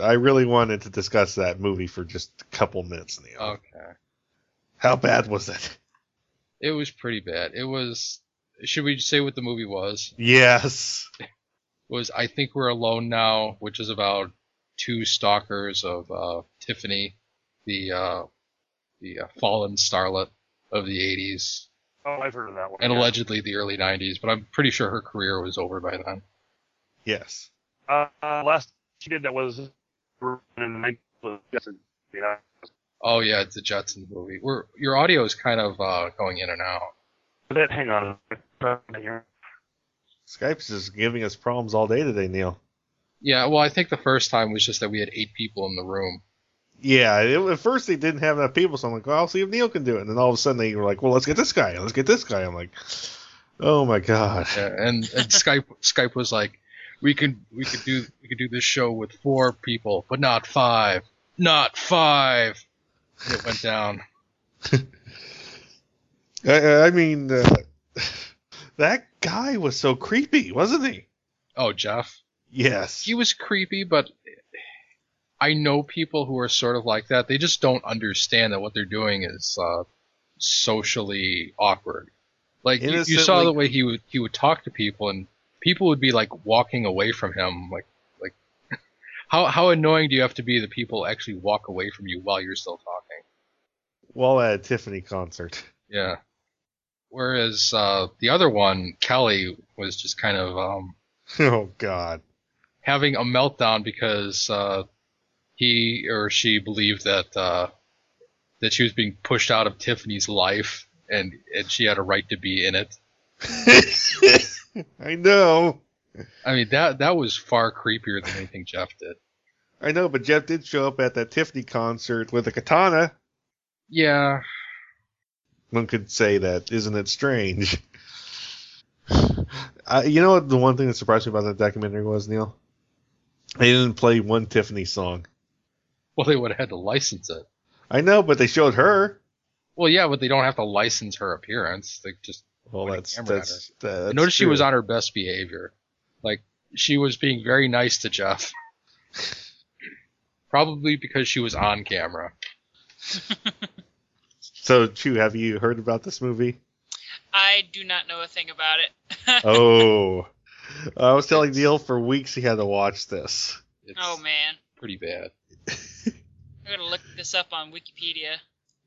I really wanted to discuss that movie for just a couple minutes, Neil. Okay. How bad was it? It was pretty bad. It was. Should we say what the movie was? Yes. was I think we're alone now, which is about two stalkers of uh, Tiffany, the uh, the uh, fallen starlet of the '80s, Oh, I've heard of that one. and yeah. allegedly the early '90s. But I'm pretty sure her career was over by then. Yes. Uh, uh, last she did that was in the 90s. was Jetson, you know. Oh yeah, it's a Jetsons movie. We're, your audio is kind of uh, going in and out. But hang on. Here. Skype's just giving us problems all day today, Neil. Yeah, well, I think the first time was just that we had eight people in the room. Yeah, it, at first they didn't have enough people, so I'm like, well, I'll see if Neil can do it. And then all of a sudden they were like, well, let's get this guy, let's get this guy. I'm like, oh my god. Yeah, and, and Skype Skype was like, we could we could do we could do this show with four people, but not five, not five. And it went down. I, I mean, uh, that guy was so creepy, wasn't he? Oh, Jeff, Yes. he was creepy, but I know people who are sort of like that. They just don't understand that what they're doing is uh, socially awkward. Like you, you saw the way he would he would talk to people, and people would be like walking away from him. Like like how how annoying do you have to be that people actually walk away from you while you're still talking? While at a Tiffany concert. Yeah. Whereas uh, the other one, Kelly, was just kind of um, Oh god. having a meltdown because uh, he or she believed that uh, that she was being pushed out of Tiffany's life and and she had a right to be in it. I know. I mean that that was far creepier than anything Jeff did. I know, but Jeff did show up at that Tiffany concert with a katana. Yeah, One could say that, isn't it strange? I, you know what the one thing that surprised me about that documentary was, Neil? They didn't play one Tiffany song. well they would have had to license it. I know, but they showed her. Well, yeah, but they don't have to license her appearance. They just Well, Point that's camera that's, that's I noticed she was on her best behavior. Like she was being very nice to Jeff. Probably because she was on camera. So, Chu, have you heard about this movie? I do not know a thing about it. oh, I was telling Neil for weeks he had to watch this. It's oh man, pretty bad. I'm gonna look this up on Wikipedia.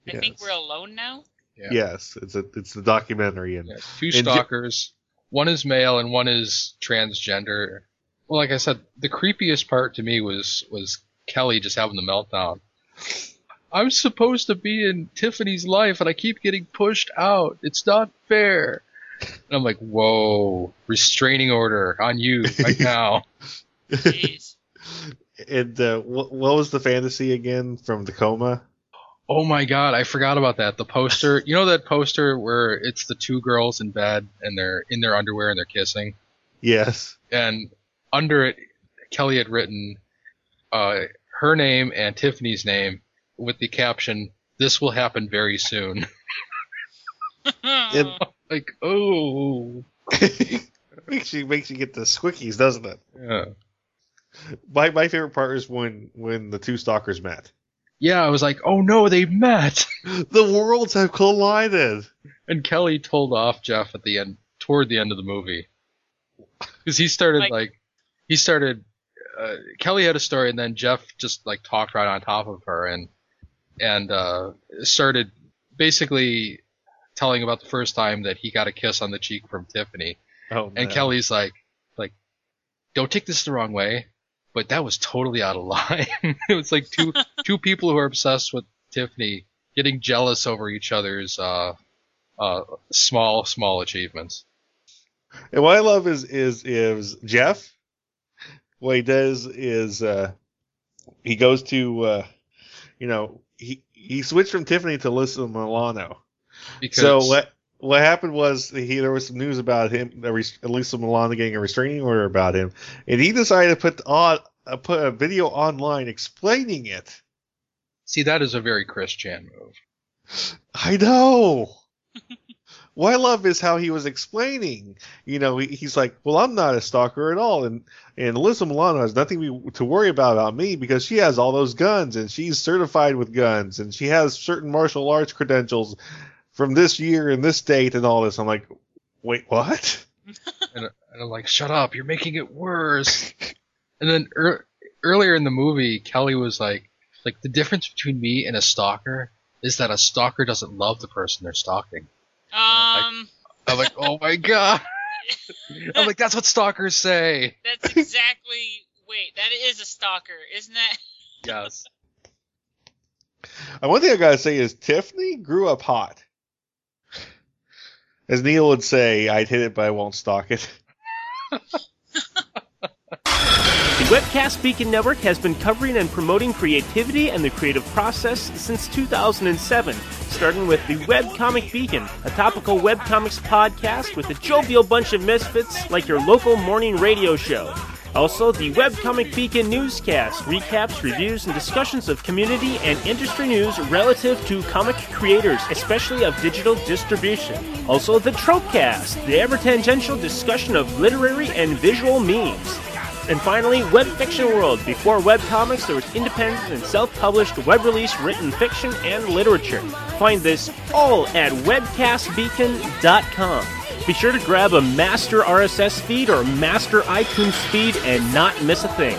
I think we're alone now. Yeah. Yes, it's a it's the documentary, and Yeah, two And stalkers. One is male and one is transgender. Well, like I said, the creepiest part to me was was Kelly just having the meltdown. I'm supposed to be in Tiffany's life and I keep getting pushed out. It's not fair. And I'm like, whoa, restraining order on you right now. Jeez. and uh, what, what was the fantasy again from Tacoma? Oh my god, I forgot about that. The poster, you know that poster where it's the two girls in bed and they're in their underwear and they're kissing? Yes. and under it, Kelly had written uh, her name and Tiffany's name with the caption, "This will happen very soon." It- like, oh, makes you makes you get the squickies, doesn't it? yeah, My my favorite part is when when the two stalkers met. Yeah. I was like, oh no, they met. The worlds have collided. And Kelly told off Jeff at the end, toward the end of the movie, because he started Like- like, he started. Uh, Kelly had a story, and then Jeff just like talked right on top of her, and and uh, started basically telling about the first time that he got a kiss on the cheek from Tiffany, Oh, and. Kelly's like, like, don't take this the wrong way, but that was totally out of line. it was like two two people who are obsessed with Tiffany getting jealous over each other's uh, uh, small small achievements. And what I love is is is Jeff. What he does is uh, he goes to uh, you know he he switched from Tiffany to Alyssa Milano. Because So what what happened was he there was some news about him that res- Alyssa Milano getting a restraining order about him, and he decided to put on uh, put a video online explaining it. see that is a very Chris Chan move. I know. what I love is how he was explaining. You know, he, he's like, "Well, I'm not a stalker at all, and and Alyssa Milano has nothing to- to worry about about me because she has all those guns and she's certified with guns and she has certain martial arts credentials from this year and this date and all this." I'm like, "Wait, what?" And, and I'm like, shut up, you're making it worse. and then ear earlier in the movie, Kelly was like, like the difference between me and a stalker is that a stalker doesn't love the person they're stalking. Um, I'm like, oh my god. I'm like, that's what stalkers say. that's exactly. Wait, that is a stalker, isn't that? Yes. Uh, one thing I gotta say is Tiffany grew up hot. As Neil would say, I'd hit it, but I won't stalk it. The Webcast Beacon Network has been covering and promoting creativity and the creative process since 2007, starting with the Webcomic Beacon, a topical webcomics podcast with a jovial bunch of misfits like your local morning radio show. Also, the Webcomic Beacon newscast, recaps, reviews, and discussions of community and industry news relative to comic creators, especially of digital distribution. Also, the Tropecast, the ever tangential discussion of literary and visual memes. And finally, Web Fiction World. Before webcomics, there was independent and self published web release written fiction and literature. Find this all at webcastbeacon.com. Be sure to grab a master RSS feed or master iTunes feed and not miss a thing.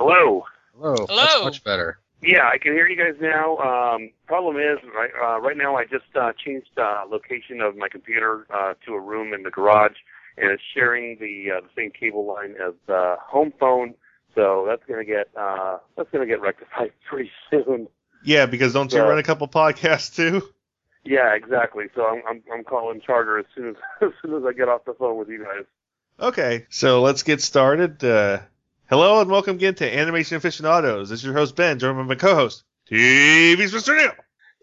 Hello. Hello. That's much better. Yeah, I can hear you guys now. Um, problem is, right, uh, right now I just uh, changed uh, location of my computer uh, to a room in the garage, and it's sharing the uh, the same cable line as the home phone. So that's gonna get uh, that's gonna get rectified pretty soon. Yeah, because don't you Yeah. run a couple podcasts too? Yeah, exactly. So I'm I'm, I'm calling Charter as soon as as soon as I get off the phone with you guys. Okay, so let's get started. Uh, hello and welcome again to Animation Aficionados. This is your host Ben, joined by my co-host TV's Mr. Neil.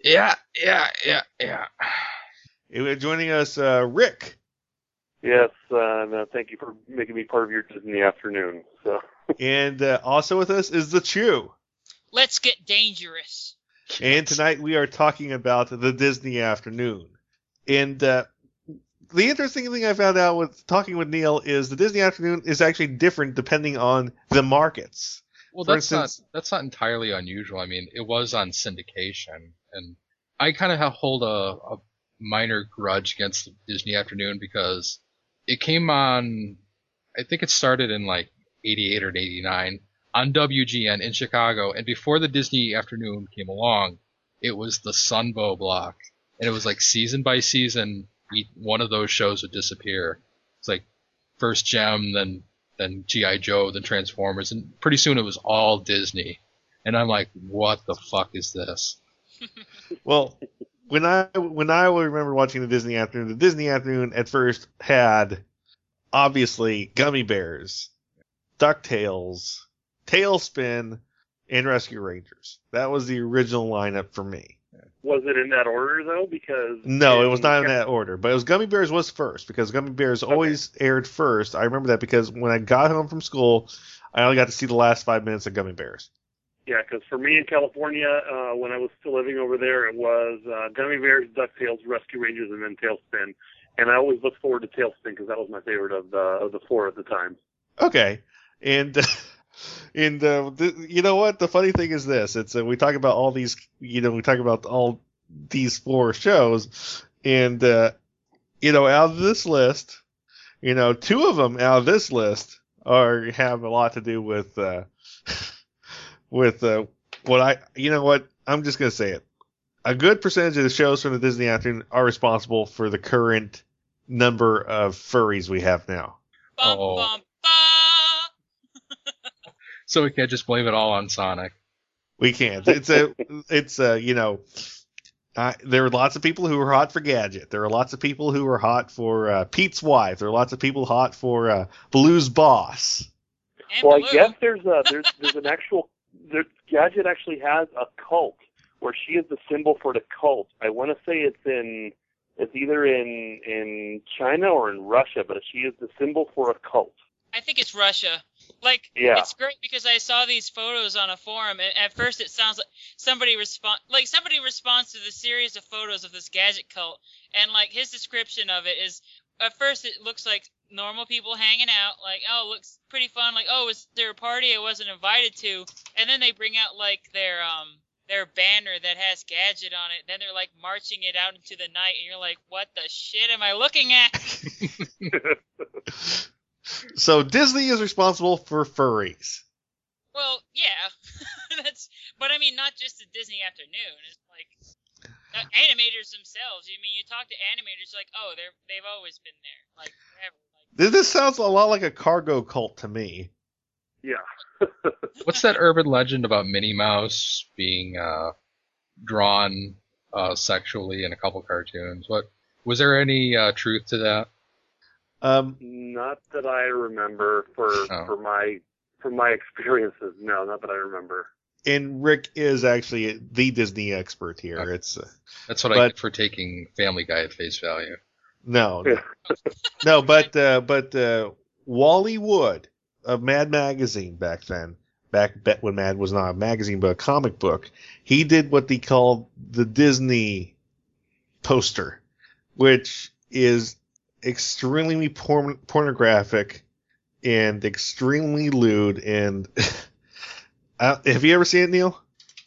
Yeah, yeah, yeah, yeah. Uh, Joining us, uh, Rick. Yes, uh, and uh, thank you for making me part of your Disney afternoon. So And uh, also with us is the Chu. Let's get dangerous. And tonight we are talking about the Disney afternoon. And uh, the interesting thing I found out with talking with Neil is the Disney afternoon is actually different depending on the markets. Well, For that's instance- not that's not entirely unusual. I mean, it was on syndication, and I kind of hold a, a minor grudge against the Disney Afternoon because it came on. I think it started in like '88 or '89 on WGN in Chicago, and before the Disney Afternoon came along, it was the Sunbow block, and it was like season by season, one of those shows would disappear. It's like first Jem, then then GI Joe, then Transformers, and pretty soon it was all Disney. And I'm like, what the fuck is this? Well, when I when I remember watching the Disney afternoon, the Disney afternoon at first had obviously Gummy Bears, DuckTales, TaleSpin, and Rescue Rangers. That was the original lineup for me. was it in that order though? Because No, it was not in that order, but it was Gummy Bears was first because Gummy Bears always aired first. I remember that because when I got home from school, I only got to see the last five minutes of Gummy Bears. Yeah, because for me in California, uh, when I was still living over there, it was uh, Gummy Bears, DuckTales, Rescue Rangers, and then TaleSpin. And I always looked forward to TaleSpin because that was my favorite of the of the four at the time. Okay, and and uh, th- you know what? The funny thing is this: it's uh, we talk about all these, you know, we talk about all these four shows, and uh, you know, out of this list, you know, two of them out of this list are have a lot to do with uh, with uh, what I, you know, what I'm just gonna say it. A good percentage of the shows from the Disney afternoon are responsible for the current number of furries we have now. Bum, Oh. bum, ba. So we can't just blame it all on Sonic. We can't. It's a, it's a, you know, uh, there are lots of people who are hot for Gadget. There are lots of people who are hot for uh, Pete's wife. There are lots of people hot for uh, Baloo's boss. And well, Baloo. I guess there's a there's there's an actual there, Gadget actually has a cult where she is the symbol for the cult. I want to say it's in it's either in in China or in Russia, but she is the symbol for a cult. I think it's Russia. Like Yeah. it's great because I saw these photos on a forum, and at first it sounds like somebody respond like somebody responds to the series of photos of this gadget cult, and like his description of it is at first it looks like normal people hanging out, like oh it looks pretty fun, like oh is there a party I wasn't invited to, and then they bring out like their um their banner that has gadget on it, then they're like marching it out into the night, and you're like what the shit am I looking at? So Disney is responsible for furries. Well, yeah, that's. But I mean, not just the Disney Afternoon. It's like uh, animators themselves. I mean, you talk to animators, like, oh, they're they've always been there, like forever. Like, This, this sounds a lot like a cargo cult to me. yeah. What's that urban legend about Minnie Mouse being uh, drawn uh, sexually in a couple cartoons? What was there any uh, truth to that? Um, Not that I remember for Oh. for my for my experiences. No, not that I remember. and Rick is actually the Disney expert here. Okay. It's uh, That's what I But- get for taking Family Guy at face value. no, Yeah. no, but uh, but uh, Wally Wood of Mad Magazine back then, back back when Mad was not a magazine but a comic book, he did what they called the Disney poster, which is extremely porn- pornographic and extremely lewd. And uh, have you ever seen it, Neil?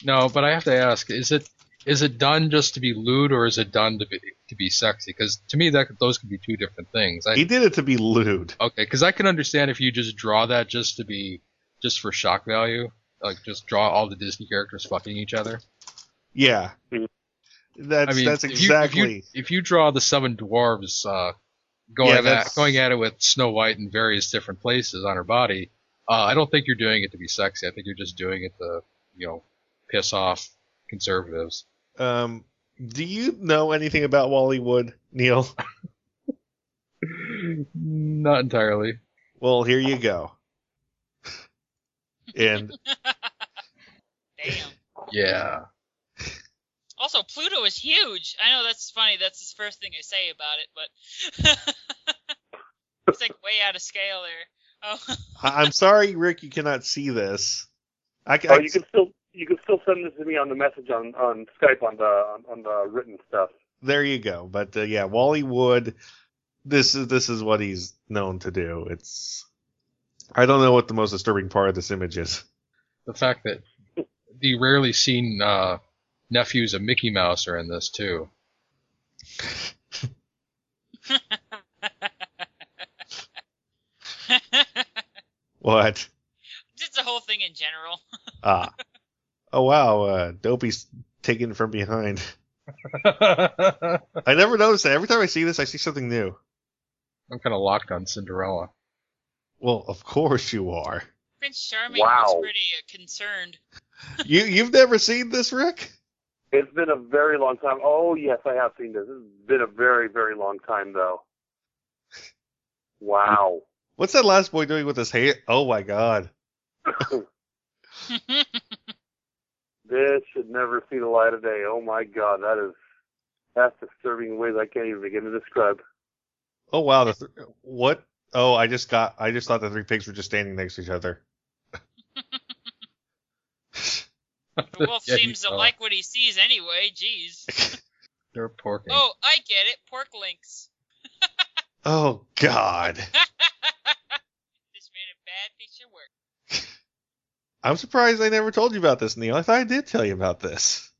No, but I have to ask: is it is it done just to be lewd, or is it done to be to be sexy? Because to me, that those could be two different things. I, He did it to be lewd. okay, because I can understand if you just draw that just to be just for shock value, like just draw all the Disney characters fucking each other. Yeah. Mhm. That's I mean, that's if you- exactly. If you, if you draw the seven dwarves uh, going Yeah, at going at it with Snow White in various different places on her body, uh, I don't think you're doing it to be sexy. I think you're just doing it to you know piss off conservatives. Um, do you know anything about Wally Wood, Neil? Not entirely. Well, here you go. And damn. Yeah. Also, Pluto is huge. I know that's funny. That's the first thing I say about it, but it's like way out of scale there. Oh, I- I'm sorry, Rick, you cannot see this. I, ca- Oh, I- you can still you can still send this to me on the message on on Skype on the on, on the written stuff. there you go. But uh, yeah, Wally Wood. This is this is what he's known to do. It's. I don't know what the most disturbing part of this image is. The fact that the rarely seen uh, nephews of Mickey Mouse are in this too. What? just the whole thing in general. Ah. Oh wow, uh, Dopey's taken from behind. I'm never noticed that. Every time I see this, I see something new. I'm kind of locked on Cinderella. Well, of course you are. Prince Charming Wow. was pretty uh, concerned. You you've never seen this, Rick? It's been a very long time. Oh yes, I have seen this. It's been a very very long time though. Wow. What's that last boy doing with his hair? Oh my god. This should never see the light of day. Oh my god, that is that's disturbing in ways I can't even begin to describe. Oh wow. The th- what? Oh, I just got. I just thought the three pigs were just standing next to each other. The wolf Yeah, seems to saw. like what he sees anyway. Jeez. They're porking. Oh, I get it. Pork links. Oh god. this made a bad piece of work. I'm surprised I never told you about this, Neil. I thought I did tell you about this.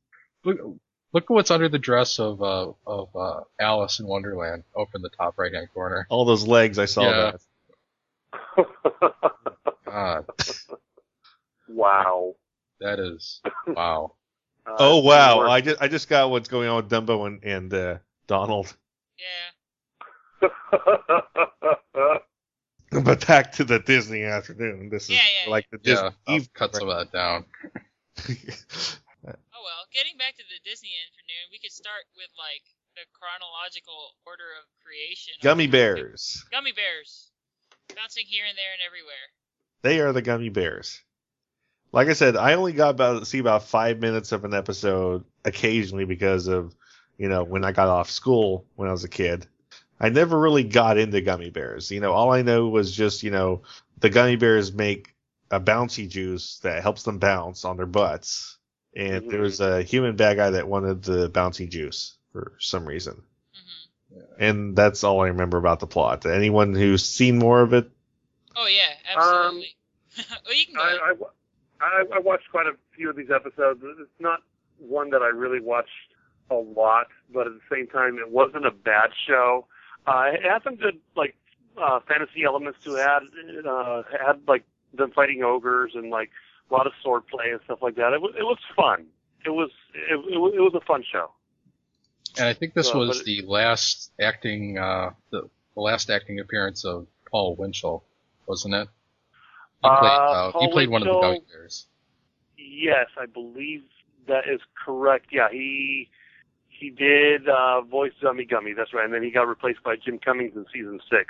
Look, look at what's under the dress of uh, of uh, Alice in Wonderland, over in the top right hand corner. All those legs, I saw Yeah. that. God, wow. That is wow. Uh, Oh wow. I just I just got what's going on with Dumbo and and uh, Donald. Yeah. But back to the Disney afternoon. This is Yeah, yeah, like the Disney Yeah, I'll Eve. cut some of that down. Oh well. Getting back to the Disney afternoon, we could start with like the chronological order of creation. Gummy the- bears. Gummy bears. Bouncing here and there and everywhere. They are the gummy bears. Like I said, I only got about see about five minutes of an episode occasionally because of you know when I got off school when I was a kid. I never really got into gummy bears. You know, all I know was just you know the gummy bears make a bouncy juice that helps them bounce on their butts, and Mhm. there was a human bad guy that wanted the bouncy juice for some reason. hmm And that's all I remember about the plot. Anyone who's seen more of it, Oh yeah, absolutely. well, you can go. I, ahead. I, wa- I, I watched quite a few of these episodes. It's not one that I really watched a lot, but at the same time, it wasn't a bad show. Uh, it had some good like uh, fantasy elements to it. It uh, had like them fighting ogres and like a lot of sword play and stuff like that. It was it was fun. It was it, it, was- it was a fun show. And I think this Well, was but the last acting, uh, the, the last acting appearance of Paul Winchell, wasn't it? He Uh, played, uh, he played one of the Winchell- bears. Yes, I believe that is correct. Yeah, he he did uh, voice Gummy Gummy. That's right, and then he got replaced by Jim Cummings in season six.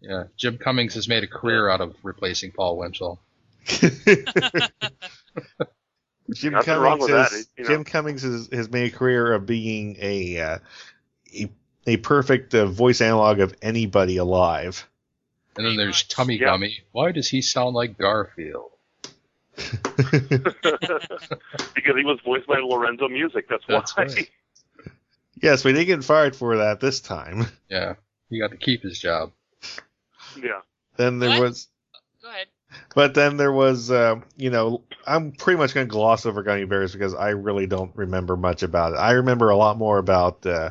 Yeah, Jim Cummings has made a career out of replacing Paul Winchell. Jim Nothing wrong Cummings, with has, that, it- you know. Jim Cummings has, has made a career of being a uh, a, a perfect uh, voice analog of anybody alive. And then there's. Tummy Yeah. Gummy. Why does he sound like Garfield? because he was voiced by Lorenzo Music. That's, That's why. right. yes, we didn't get fired for that this time. Yeah, he got to keep his job. yeah. Then there What? was, go ahead. but then there was, uh, you know, I'm pretty much going to gloss over Gummy Bears because I really don't remember much about it. I remember a lot more about uh,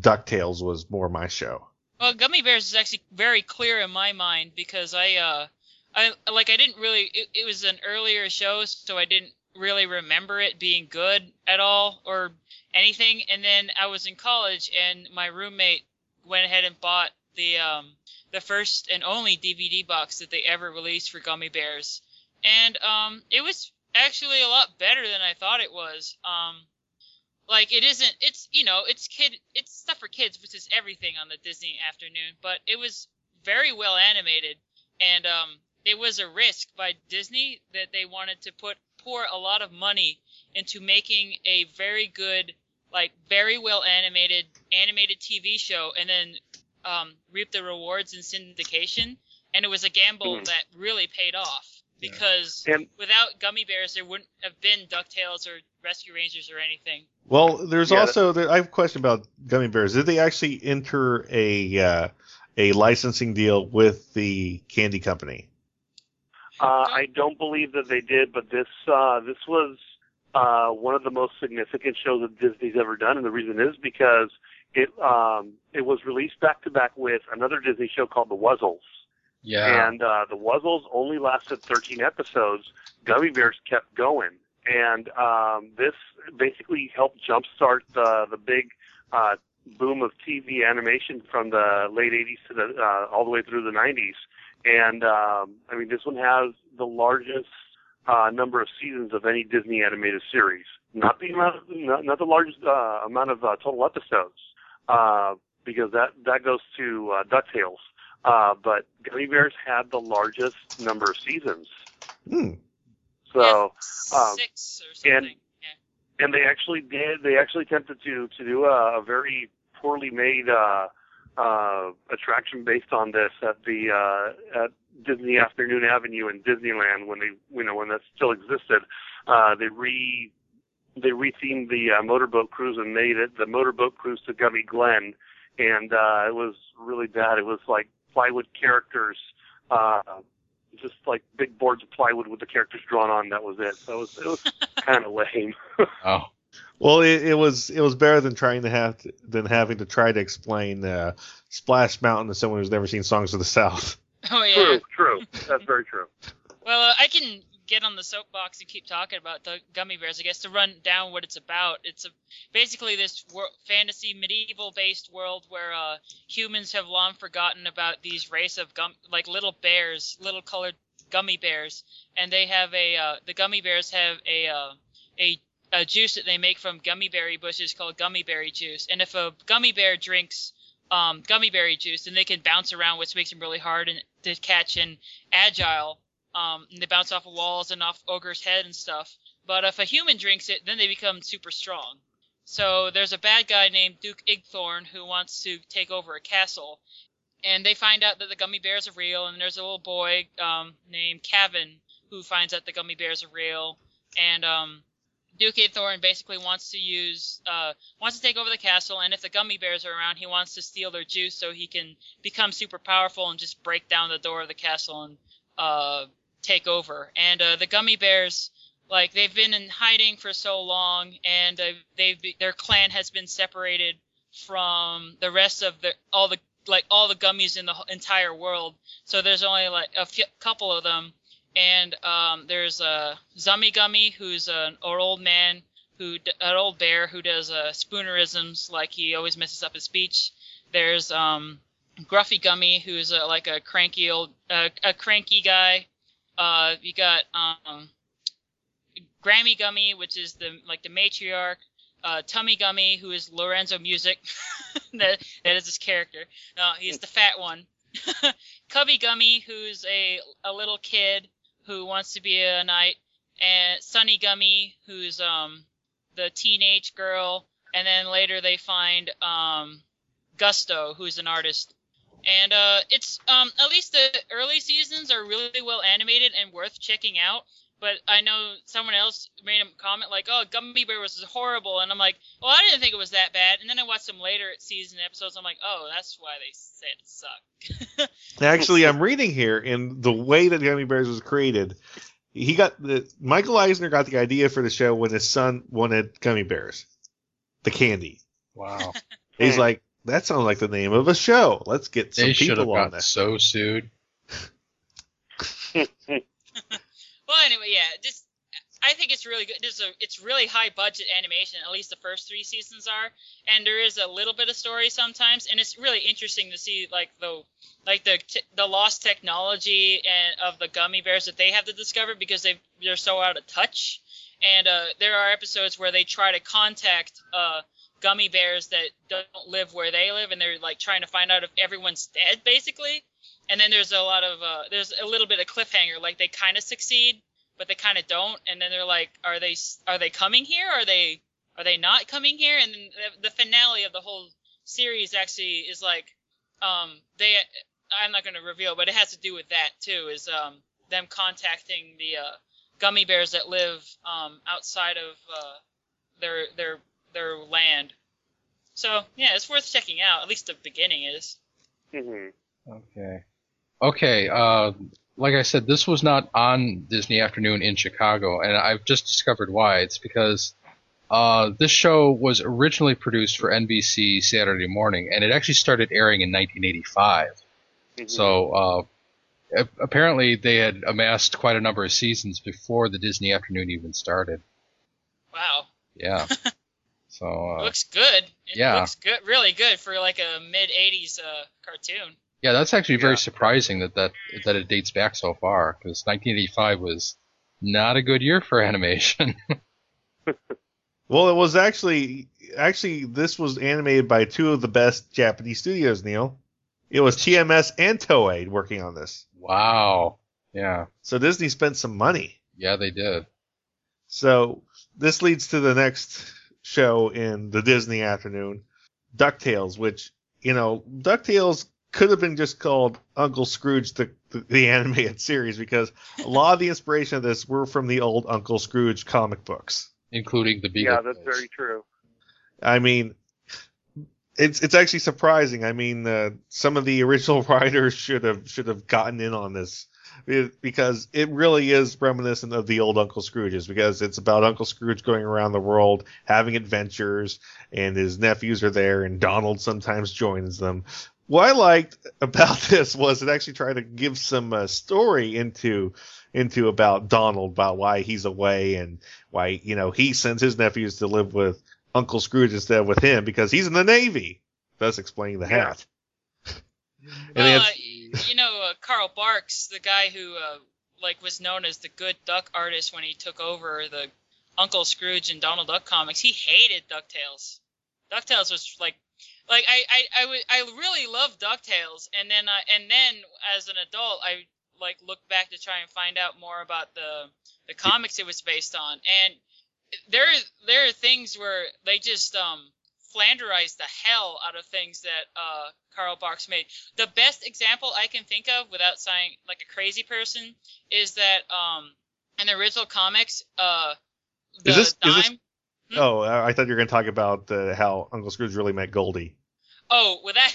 Ducktales was more my show. Well, Gummy Bears is actually very clear in my mind because I, uh, I like I didn't really. It, it was an earlier show, so I didn't really remember it being good at all or anything. And then I was in college, and my roommate went ahead and bought the um the first and only DVD box that they ever released for Gummy Bears, and um it was actually a lot better than I thought it was. Um, like it isn't it's you know it's kid it's stuff for kids which is everything on the disney afternoon but it was very well animated and um it was a risk by disney that they wanted to put pour a lot of money into making a very good like very well animated animated tv show and then um reap the rewards in syndication and it was a gamble Mhm. that really paid off Yeah. because And without gummy bears there wouldn't have been ducktales or rescue rangers or anything Well, there's Yeah, also there, I have a question about Gummy Bears. Did they actually enter a uh, a licensing deal with the candy company? Uh, I don't believe that they did, but this uh, this was uh, one of the most significant shows that Disney's ever done, and the reason is because it um, it was released back to back with another Disney show called The Wuzzles, Yeah, and uh, The Wuzzles only lasted 13 episodes. Gummy Bears kept going, and um, this basically helped jumpstart the the big uh, boom of TV animation from the late 80s to the uh, all the way through the 90s. And um, I mean, this one has the largest uh, number of seasons of any Disney animated series. Not the amount, of, not, not the largest uh, amount of uh, total episodes, uh, because that that goes to uh, Ducktales. Uh, but Gummy Bears had the largest number of seasons. Hmm. So, um, six or something. yeah. and they actually did. They actually attempted to to do a, a very poorly made uh, uh, attraction based on this at the uh, at Disney Afternoon Avenue in Disneyland when they you know when that still existed. Uh, they re they rethemed the uh, motorboat cruise and made it the motorboat cruise to Gummi Glen, and uh, it was really bad. It was like plywood characters. Uh, just like big boards of plywood with the characters drawn on. That was it. So it was, it was kind of lame. oh, Well, it, it was it was better than trying to have to, than having to try to explain uh, Splash Mountain to someone who's never seen Songs of the South. Oh yeah. True, true. That's very true. Well, uh, I can get on the soapbox and keep talking about the gummy bears. I guess to run down what it's about. It's a, basically this fantasy medieval-based world where uh, humans have long forgotten about these race of gum like little bears, little colored gummy bears, and they have a uh, the gummy bears have a uh, a a juice that they make from gummy berry bushes called gummy berry juice. And if a gummy bear drinks um, gummy berry juice, then they can bounce around, which makes them really hard and to catch and agile. Um, and they bounce off of walls and off ogre's head and stuff. But if a human drinks it, then they become super strong. So there's a bad guy named Duke Igthorn who wants to take over a castle, and they find out that the gummy bears are real, and there's a little boy um, named Kevin who finds out the gummy bears are real, and um, Duke Thorn basically wants to use uh, wants to take over the castle, and if the gummy bears are around, he wants to steal their juice so he can become super powerful and just break down the door of the castle and uh, take over. And uh, the gummy bears, like they've been in hiding for so long, and uh, they've their clan has been separated from the rest of the all the like all the gummies in the entire world. So there's only like a few, couple of them, and um, there's a Zummi Gummi who's an old man who an old bear who does uh, spoonerisms like he always messes up his speech. There's um, Gruffi Gummi who's uh, like a cranky old uh, a cranky guy. Uh, you got um, Grammi Gummi, which is the like the matriarch. Uh, Tummi Gummi, who is Lorenzo Music. that, that is his character. Uh, he's the fat one. Cubbi Gummi, who's a a little kid who wants to be a knight, and Sunni Gummi, who's um the teenage girl, and then later they find um Gusto, who's an artist. And uh, it's um at least the early seasons are really well animated and worth checking out. But I know someone else made a comment like, "Oh, Gummy Bear was horrible," and I'm like, "Well, I didn't think it was that bad." And then I watched some later season episodes. I'm like, "Oh, that's why they said it sucked." Actually, I'm reading here, in the way that Gummy Bears was created, he got the Michael Eisner got the idea for the show when his son wanted Gummy Bears, the candy. Wow. He's like, that sounds like the name of a show. Let's get some they should have people on got this. so sued. Well, anyway, yeah, just I think it's really good. There's a it's really high budget animation. At least the first three seasons are, and there is a little bit of story sometimes, and it's really interesting to see like the like the t- the lost technology and of the gummy bears that they have to discover because they they're so out of touch. And uh, there are episodes where they try to contact uh, gummy bears that don't live where they live, and they're like trying to find out if everyone's dead, basically. And then there's a lot of uh, there's a little bit of cliffhanger, like they kind of succeed, but they kind of don't. And then they're like, are they are they coming here? Are they are they not coming here? And then the, the finale of the whole series actually is like, um, they I'm not going to reveal, but it has to do with that too. Is um them contacting the uh, gummy bears that live um outside of uh, their their their land. So yeah, it's worth checking out. At least the beginning is. hmm Okay. Okay. Uh, like I said, this was not on Disney Afternoon in Chicago, and I've just discovered why. It's because uh, this show was originally produced for NBC Saturday morning, and it actually started airing in 1985. Mm-hmm. So uh, a- apparently, they had amassed quite a number of seasons before the Disney Afternoon even started. Wow, Yeah. so it uh, looks good. It yeah. looks good, really good for like a mid '80s uh, cartoon. yeah, that's actually very Yeah. surprising that that that it dates back so far because 1985 was not a good year for animation. Well, it was actually actually this was animated by two of the best Japanese studios, Neil. It was TMS and Toei working on this. wow. Yeah. So Disney spent some money. Yeah, they did. So this leads to the next show in the Disney afternoon, DuckTales, which, you know, DuckTales could have been just called Uncle Scrooge, the, the, the animated series, because a lot of the inspiration of this were from the old Uncle Scrooge comic books. Including the Beagle. Yeah, that's very true. I mean, it's it's actually surprising. I mean, uh, some of the original writers should have should have gotten in on this It- because it really is reminiscent of the old Uncle Scrooges because it's about Uncle Scrooge going around the world having adventures and his nephews are there and Donald sometimes joins them. What I liked about this was it actually tried to give some uh, story into into about Donald about why he's away and why you know he sends his nephews to live with Uncle Scrooge instead of with him because he's in the Navy. Thus explaining the Yeah. hat. And Well, they uh, had- y- you know, uh, Carl Barks, the guy who uh, like was known as the good duck artist when he took over the Uncle Scrooge and Donald Duck comics, he hated Ducktales. Ducktales was like, like I I I, would, I really loved Ducktales, and then I and then as an adult, I like looked back to try and find out more about the the comics it was based on, and there there are things where they just um flanderized the hell out of things that uh, Carl Barks made. The best example I can think of, without sounding like a crazy person, is that um, in the original comics, uh, the Is this- dime. is this- Oh, I I thought you were going to talk about uh, how Uncle Scrooge really met Goldie. Oh, well that,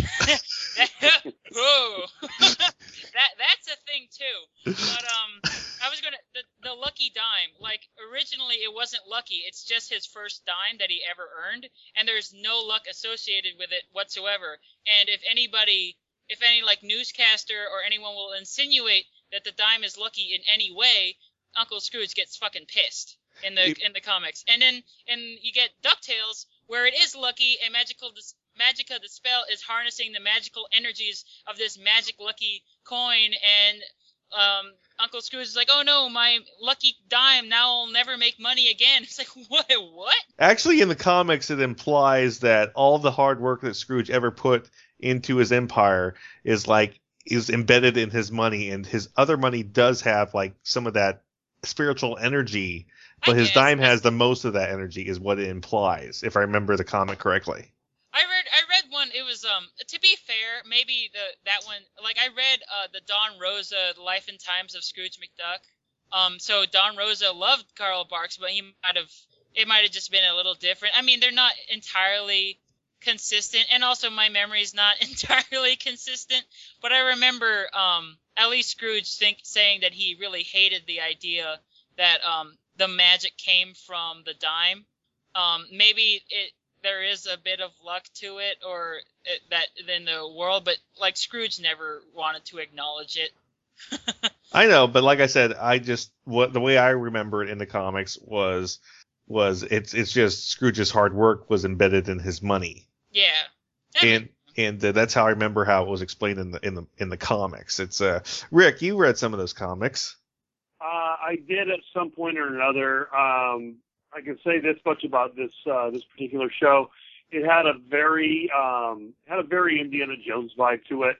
that whoa, that that's a thing too. But um, I was gonna the, the lucky dime. Like originally, it wasn't lucky. It's just his first dime that he ever earned, and there's no luck associated with it whatsoever. And if anybody, if any like newscaster or anyone will insinuate that the dime is lucky in any way, Uncle Scrooge gets fucking pissed in the in the comics. And then and you get Ducktales where it is lucky and magical dis- Magica De Spell is harnessing the magical energies of this magic lucky coin and um Uncle Scrooge is like, "Oh no, my lucky dime now I'll never make money again." It's like, "What? What?" Actually, in the comics, it implies that all the hard work that Scrooge ever put into his empire is like is embedded in his money, and his other money does have like some of that spiritual energy, I but his guess. dime has the most of that energy, is what it implies, if I remember the comic correctly. I read I read one. It was um to be fair, maybe the that one like I read uh the Don Rosa Life and Times of Scrooge McDuck. Um so Don Rosa loved Carl Barks, but he might have it might have just been a little different. I mean, they're not entirely consistent and also my memory is not entirely consistent, but I remember um least Scrooge think saying that he really hated the idea that um the magic came from the dime. Um maybe it there is a bit of luck to it or it, that in the world but like scrooge never wanted to acknowledge it I know, but like I said, I just what the way I remember it in the comics was was it's it's just Scrooge's hard work was embedded in his money. yeah I mean, and and uh, that's how I remember how it was explained in the in the in the comics. It's uh Rick, you read some of those comics. Uh, I did at some point or another. Um, I can say this much about this uh, this particular show. It had a very um, had a very Indiana Jones vibe to it.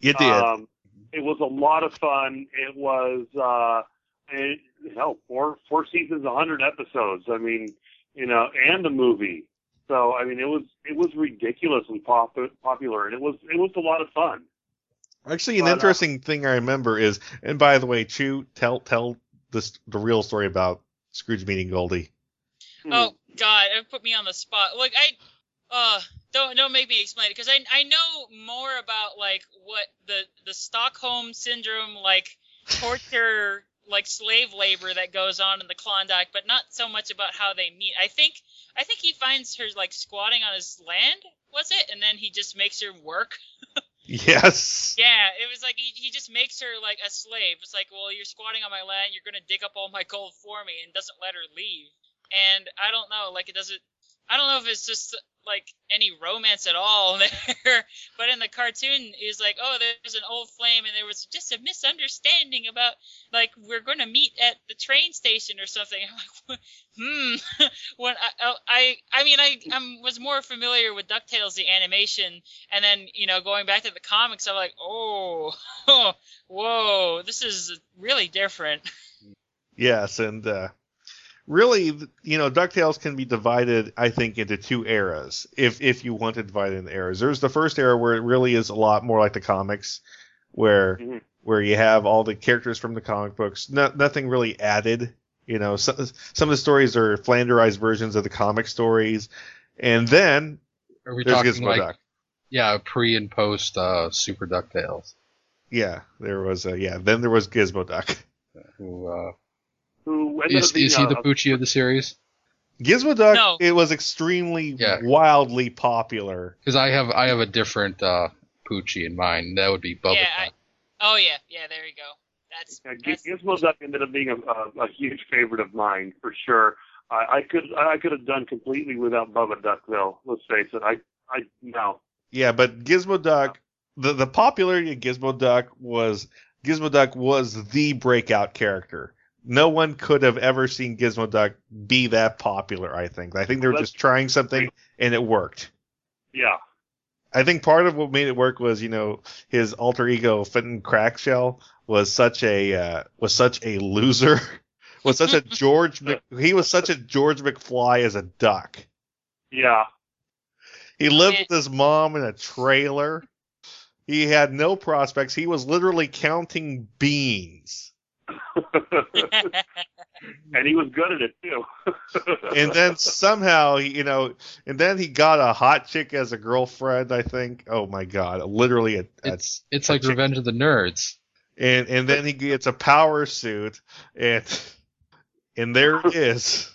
You did. Um, it was a lot of fun. It was uh, it, hell four four seasons, a hundred episodes. I mean, you know, and a movie. So I mean, it was it was ridiculously pop- popular, and it was it was a lot of fun. Actually, an but, uh, interesting thing I remember is, and by the way, Chu, tell tell this the real story about Scrooge meeting Goldie. Oh god it put me on the spot like i uh don't don't make me explain it because i i know more about like what the the stockholm syndrome like torture like slave labor that goes on in the klondike but not so much about how they meet i think i think he finds her like squatting on his land was it and then he just makes her work Yes. Yeah, it was like he, he just makes her like a slave. It's like, well, you're squatting on my land, you're gonna dig up all my gold for me, and doesn't let her leave. And I don't know, like it doesn't. I don't know if it's just like any romance at all there, but in the cartoon, he's like, oh, there's an old flame, and there was just a misunderstanding about like we're gonna meet at the train station or something. I'm like, hmm. when I, I, I mean, I, I was more familiar with Ducktales, the animation, and then you know going back to the comics i'm like oh, whoa this is really different Yes, and uh, really, you know, Ducktales can be divided, I think, into two eras. If if you want to divide it into eras, there's the first era where it really is a lot more like the comics, where Mhm. where you have all the characters from the comic books, no, nothing really added. You know, some some of the stories are flanderized versions of the comic stories, and then Are we there's talking Gizmo like Duck. yeah, pre and post uh, Super Ducktales? Yeah, there was a yeah. Then there was Gizmo Duck. Who uh, Who ended is up being is he a- the Poochie of the series? Gizmo Duck. No. It was extremely Yeah. wildly popular. Because I have I have a different uh, Poochie in mind. That would be Bubba. yeah I, Duck. oh yeah yeah there you go that's, Yeah, that's Gizmo Duck ended up being a, a, a huge favorite of mine for sure. I, I could I could have done completely without Bubba Duck though. Let's face it. I I no. Yeah, but Gizmo Duck, the the popularity of Gizmo Duck was Gizmo Duck was the breakout character. No one could have ever seen Gizmo Duck be that popular. I think. I think they were just trying something and it worked. Yeah. I think part of what made it work was, you know, his alter ego Fenton Crackshell was such a uh, was such a loser, was such a George Mc, he was such a George McFly as a duck. Yeah. He lived with his mom in a trailer. He had no prospects. He was literally counting beans. and he was good at it too. And then somehow, you know, and then he got a hot chick as a girlfriend, I think. Oh my god, literally a, a It's it's like Revenge of the Nerds. and and then he gets a power suit and and there it is,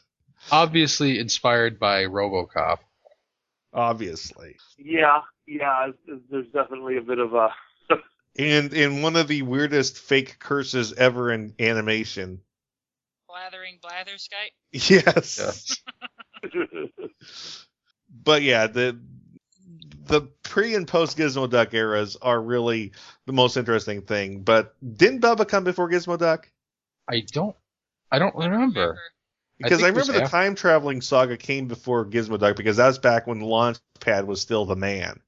Obviously inspired by RoboCop. obviously. yeah, yeah. There's definitely a bit of a. And in one of the weirdest fake curses ever in animation. Blathering blather blatherskite. Yes. but yeah, the the pre and post Gizmo Duck eras are really the most interesting thing. But didn't Bubba come before Gizmo Duck? I don't I don't remember. Because I, think it was remember the after- time traveling saga came before Gizmo Duck because that was back when Launchpad was still the man.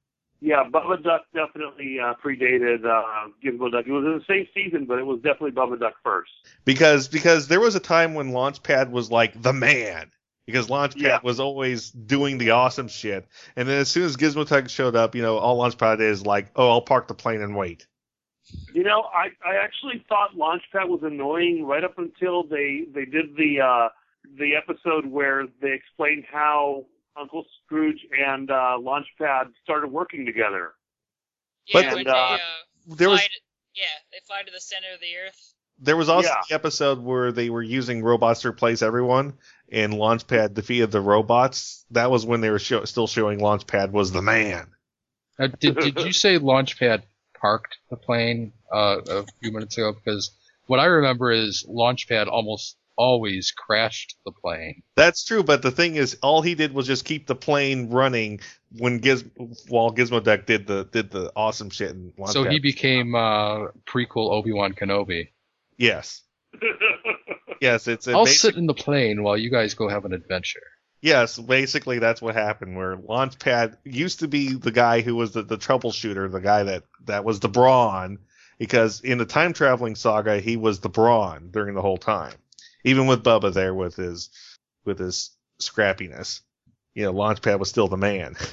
Yeah, Bubba Duck definitely uh, predated uh, Gizmo Duck. It was in the same season, but it was definitely Bubba Duck first. Because because there was a time when Launchpad was like the man. Because Launchpad Yeah. was always doing the awesome shit. And then as soon as Gizmo Duck showed up, you know, all Launchpad is like, oh, I'll park the plane and wait. You know, I I actually thought Launchpad was annoying right up until they they did the uh, the episode where they explained how Uncle Scrooge and uh, Launchpad started working together. But- Yeah, when And, they, uh, uh, There was fly to, yeah, they fly to the center of the earth. There was also Yeah. the episode where they were using robots to replace everyone, and Launchpad defeated the robots. That was when they were show- still showing Launchpad was the man. Now, did did you say Launchpad parked the plane uh, a few minutes ago? Because what I remember is Launchpad almost always crashed the plane. That's true, but the thing is, all he did was just keep the plane running when Giz while Gizmo Duck did the did the awesome shit. In Launchpad. So he became uh, prequel Obi Wan Kenobi. yes, yes, it's a I'll basic- sit in the plane while you guys go have an adventure. Yes, basically that's what happened. Where Launchpad used to be the guy who was the, the troubleshooter, the guy that that was the brawn, because in the time traveling saga he was the brawn during the whole time, even with Bubba there with his with his scrappiness. You know, Launchpad was still the man.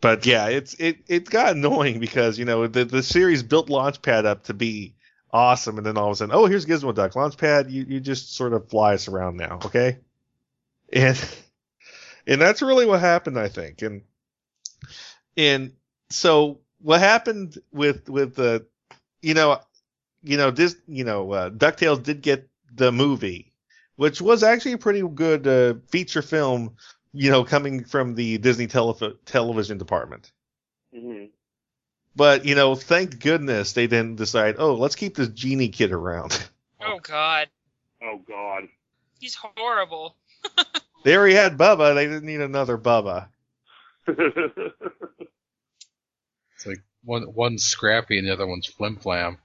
But yeah, it's it it got annoying because you know the the series built Launchpad up to be awesome, and then all of a sudden, oh here's Gizmo Duck, Launchpad, you you just sort of fly us around now, okay? and and that's really what happened i think and and so what happened with with the you know you know this you know uh, ducktales did get the movie which was actually a pretty good uh, feature film you know coming from the disney tele- television department Mhm. but you know thank goodness they didn't decide oh let's keep this genie kid around Oh God, Oh God. he's horrible. they already had bubba they didn't need another bubba It's like one one's scrappy and the other one's flim flam.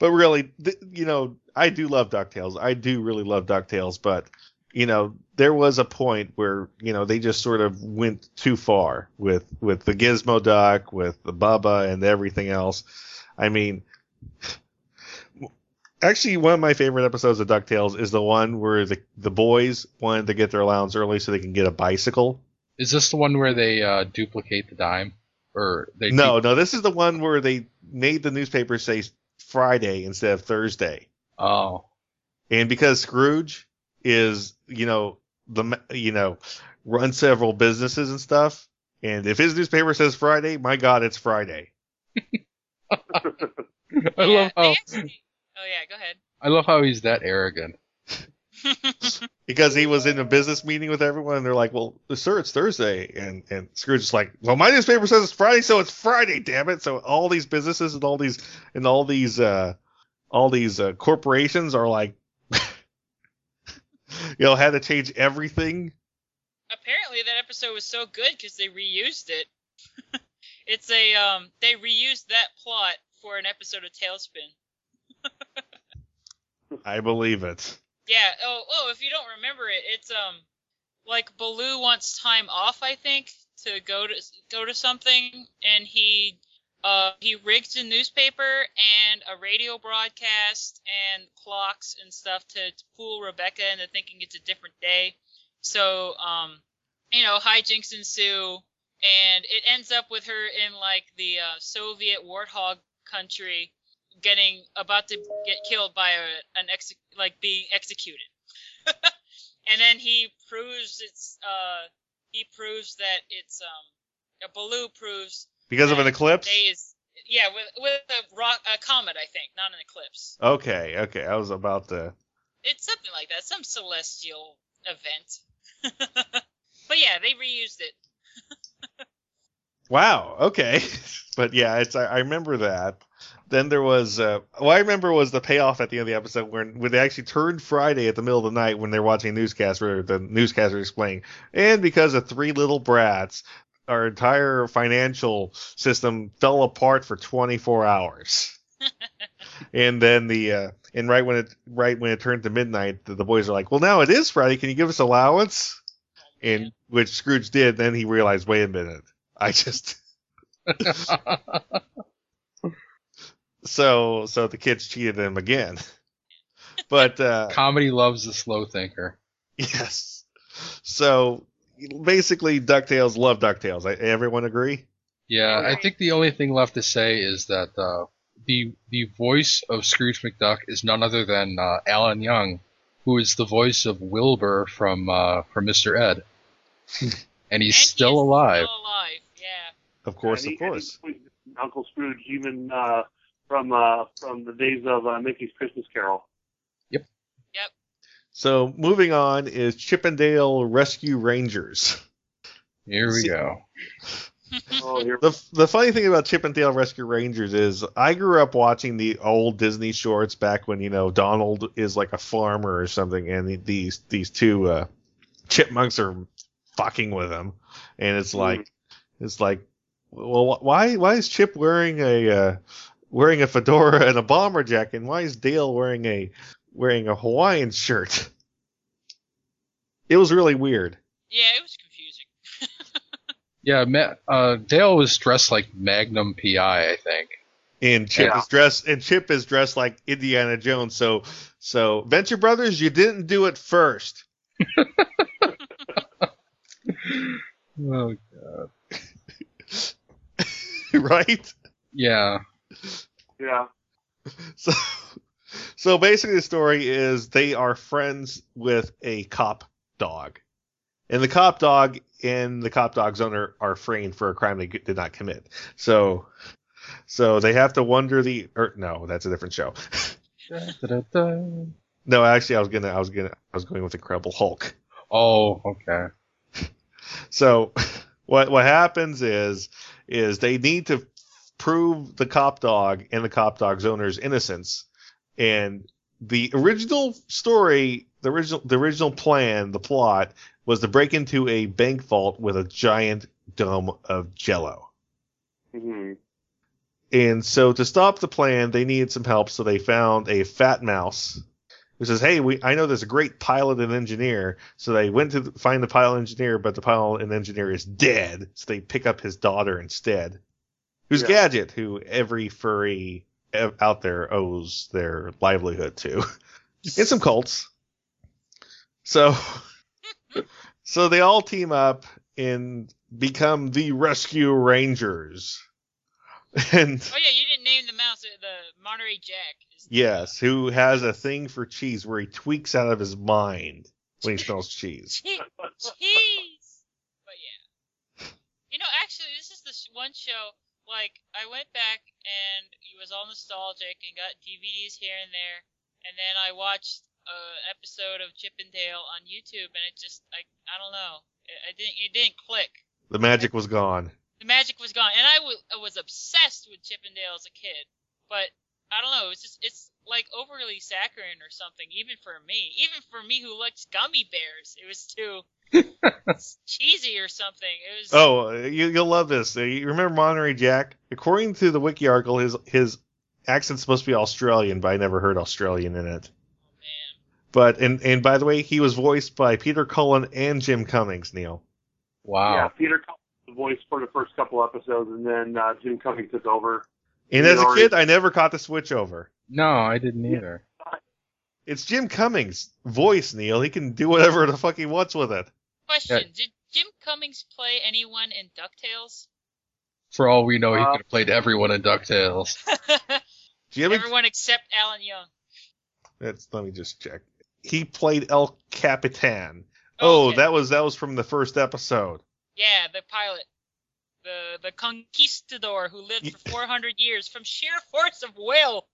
But really, th- you know, I do love Ducktales. I do really love Ducktales, but you know, there was a point where you know they just sort of went too far with with the Gizmo Duck, with the Bubba, and everything else. I mean. Actually, one of my favorite episodes of DuckTales is the one where the the boys wanted to get their allowance early so they can get a bicycle. Is this the one where they uh, duplicate the dime, or they? No, no, this is the one where they made the newspaper say Friday instead of Thursday. Oh, And because Scrooge is, you know, the you know, runs several businesses and stuff, and if his newspaper says Friday, my God, it's Friday. I yeah, love how actually- Oh yeah, go ahead. I love how he's that arrogant. Because he was in a business meeting with everyone, and they're like, "Well, sir, it's Thursday," and and Scrooge is like, "Well, my newspaper says it's Friday, so it's Friday, damn it!" So all these businesses and all these and all these uh all these uh, corporations are like, you know, had to change everything Apparently, that episode was so good because they reused it. it's a um, they reused that plot for an episode of TaleSpin. I believe it. Yeah. Oh, oh, if you don't remember it, it's um, like Baloo wants time off, I think, to go to go to something, and he uh he rigs a newspaper and a radio broadcast and clocks and stuff to, to fool Rebecca into thinking it's a different day. So, um, you know, hijinks ensue, and it ends up with her in like the uh, Soviet warthog country, getting about to get killed by a, an ex like being executed. and then he proves it's uh he proves that it's um Baloo proves Because of an eclipse? Is yeah with with a rock a comet I think not an eclipse. Okay, okay. I was about to. It's something like that, some celestial event. but yeah, they reused it. Wow. Okay. but yeah, it's I, I remember that. Then there was uh, what I remember was the payoff at the end of the episode when when they actually turned Friday at the middle of the night when they're watching a newscast where the newscaster explaining, and because of three little brats, our entire financial system fell apart for 24 hours. and then the uh, and right when it right when it turned to midnight, the, the boys are like, "Well, now it is Friday. Can you give us allowance?" And which Scrooge did. Then he realized, "Wait a minute, I just." So so the kids cheated him again. But uh Comedy loves the slow thinker. yes. So basically DuckTales love DuckTales. I- Everyone agree? Yeah, I think the only thing left to say is that uh, the the voice of Scrooge McDuck is none other than uh, Alan Young, who is the voice of Wilbur from uh, from Mr. Ed, and he's And still is alive. Still alive, yeah. Of course, And he- of course. he Uncle Scrooge, even uh, from uh, from the days of uh, Mickey's Christmas Carol. Yep. Yep. So moving on is Chip 'n Dale Rescue Rangers. Here we See- go. Oh, here. The the funny thing about Chip 'n Dale Rescue Rangers is I grew up watching the old Disney shorts back when you know Donald is like a farmer or something, and these these two uh, chipmunks are fucking with him, and it's like it's like, well, why why is Chip wearing a uh, wearing a fedora and a bomber jacket, and why is Dale wearing a wearing a Hawaiian shirt? It was really weird. Yeah, it was confusing. Yeah, Ma- uh, Dale was dressed like Magnum PI, I think. And Chip Yeah. is dressed and Chip is dressed like Indiana Jones. So so Venture Brothers, you didn't do it first. Oh, god. right? yeah. Yeah. So so basically the story is they are friends with a cop dog. And the cop dog and the cop dog's owner are framed for a crime they did not commit. So so they have to wonder the or no, that's a different show. No, actually I was gonna I was gonna I was going with Incredible Hulk. Oh, okay. So what what happens is is they need to prove the cop dog and the cop dog's owner's innocence. And the original story, the original the original plan, the plot was to break into a bank vault with a giant dome of jello. hmm And so to stop the plan, they needed some help, so they found a fat mouse who says, "Hey, we I know there's a great pilot and engineer." So they went to find the pilot engineer, but the pilot and engineer is dead. So they pick up his daughter instead, who's Yeah. Gadget, who every furry out there owes their livelihood to, and some cults. So, so they all team up and become the Rescue Rangers. And Oh yeah, you didn't name the mouse. uh, The Monterey Jack. Is the, Yes, who has a thing for cheese where he tweaks out of his mind when he smells cheese. Cheese. But yeah, you know, actually, this is the one show. Like, I went back and it was all nostalgic and got DVDs here and there, and then I watched an episode of Chip and Dale on YouTube, and it just, I, I don't know, it, I didn't, it didn't click. The magic was gone. The magic was gone, and I wa- I was obsessed with Chip and Dale as a kid. But I don't know, it's just it's like overly saccharine or something, even for me. Even for me who likes gummy bears, it was too cheesy or something. It was. Oh, you, you'll love this. You remember Monterey Jack? According to the wiki article, his his accent's supposed to be Australian, but I never heard Australian in it. man. But and and by the way, he was voiced by Peter Cullen and Jim Cummings. Neil. Wow. Yeah, Peter Cullen was the voice for the first couple episodes, and then uh, Jim Cummings took over. And He as a already- kid, I never caught the switch over. No, I didn't either. It's Jim Cummings' voice, Neil. He can do whatever the fuck he wants with it. Question: Did Jim Cummings play anyone in Ducktales? For all we know, he Uh, could have played everyone in DuckTales. Jimmy, Everyone except Alan Young. That's, let me just check. He played El Capitan. Oh, okay. that was that was from the first episode. Yeah, the pilot. The the conquistador who lived for 400 years from sheer force of will.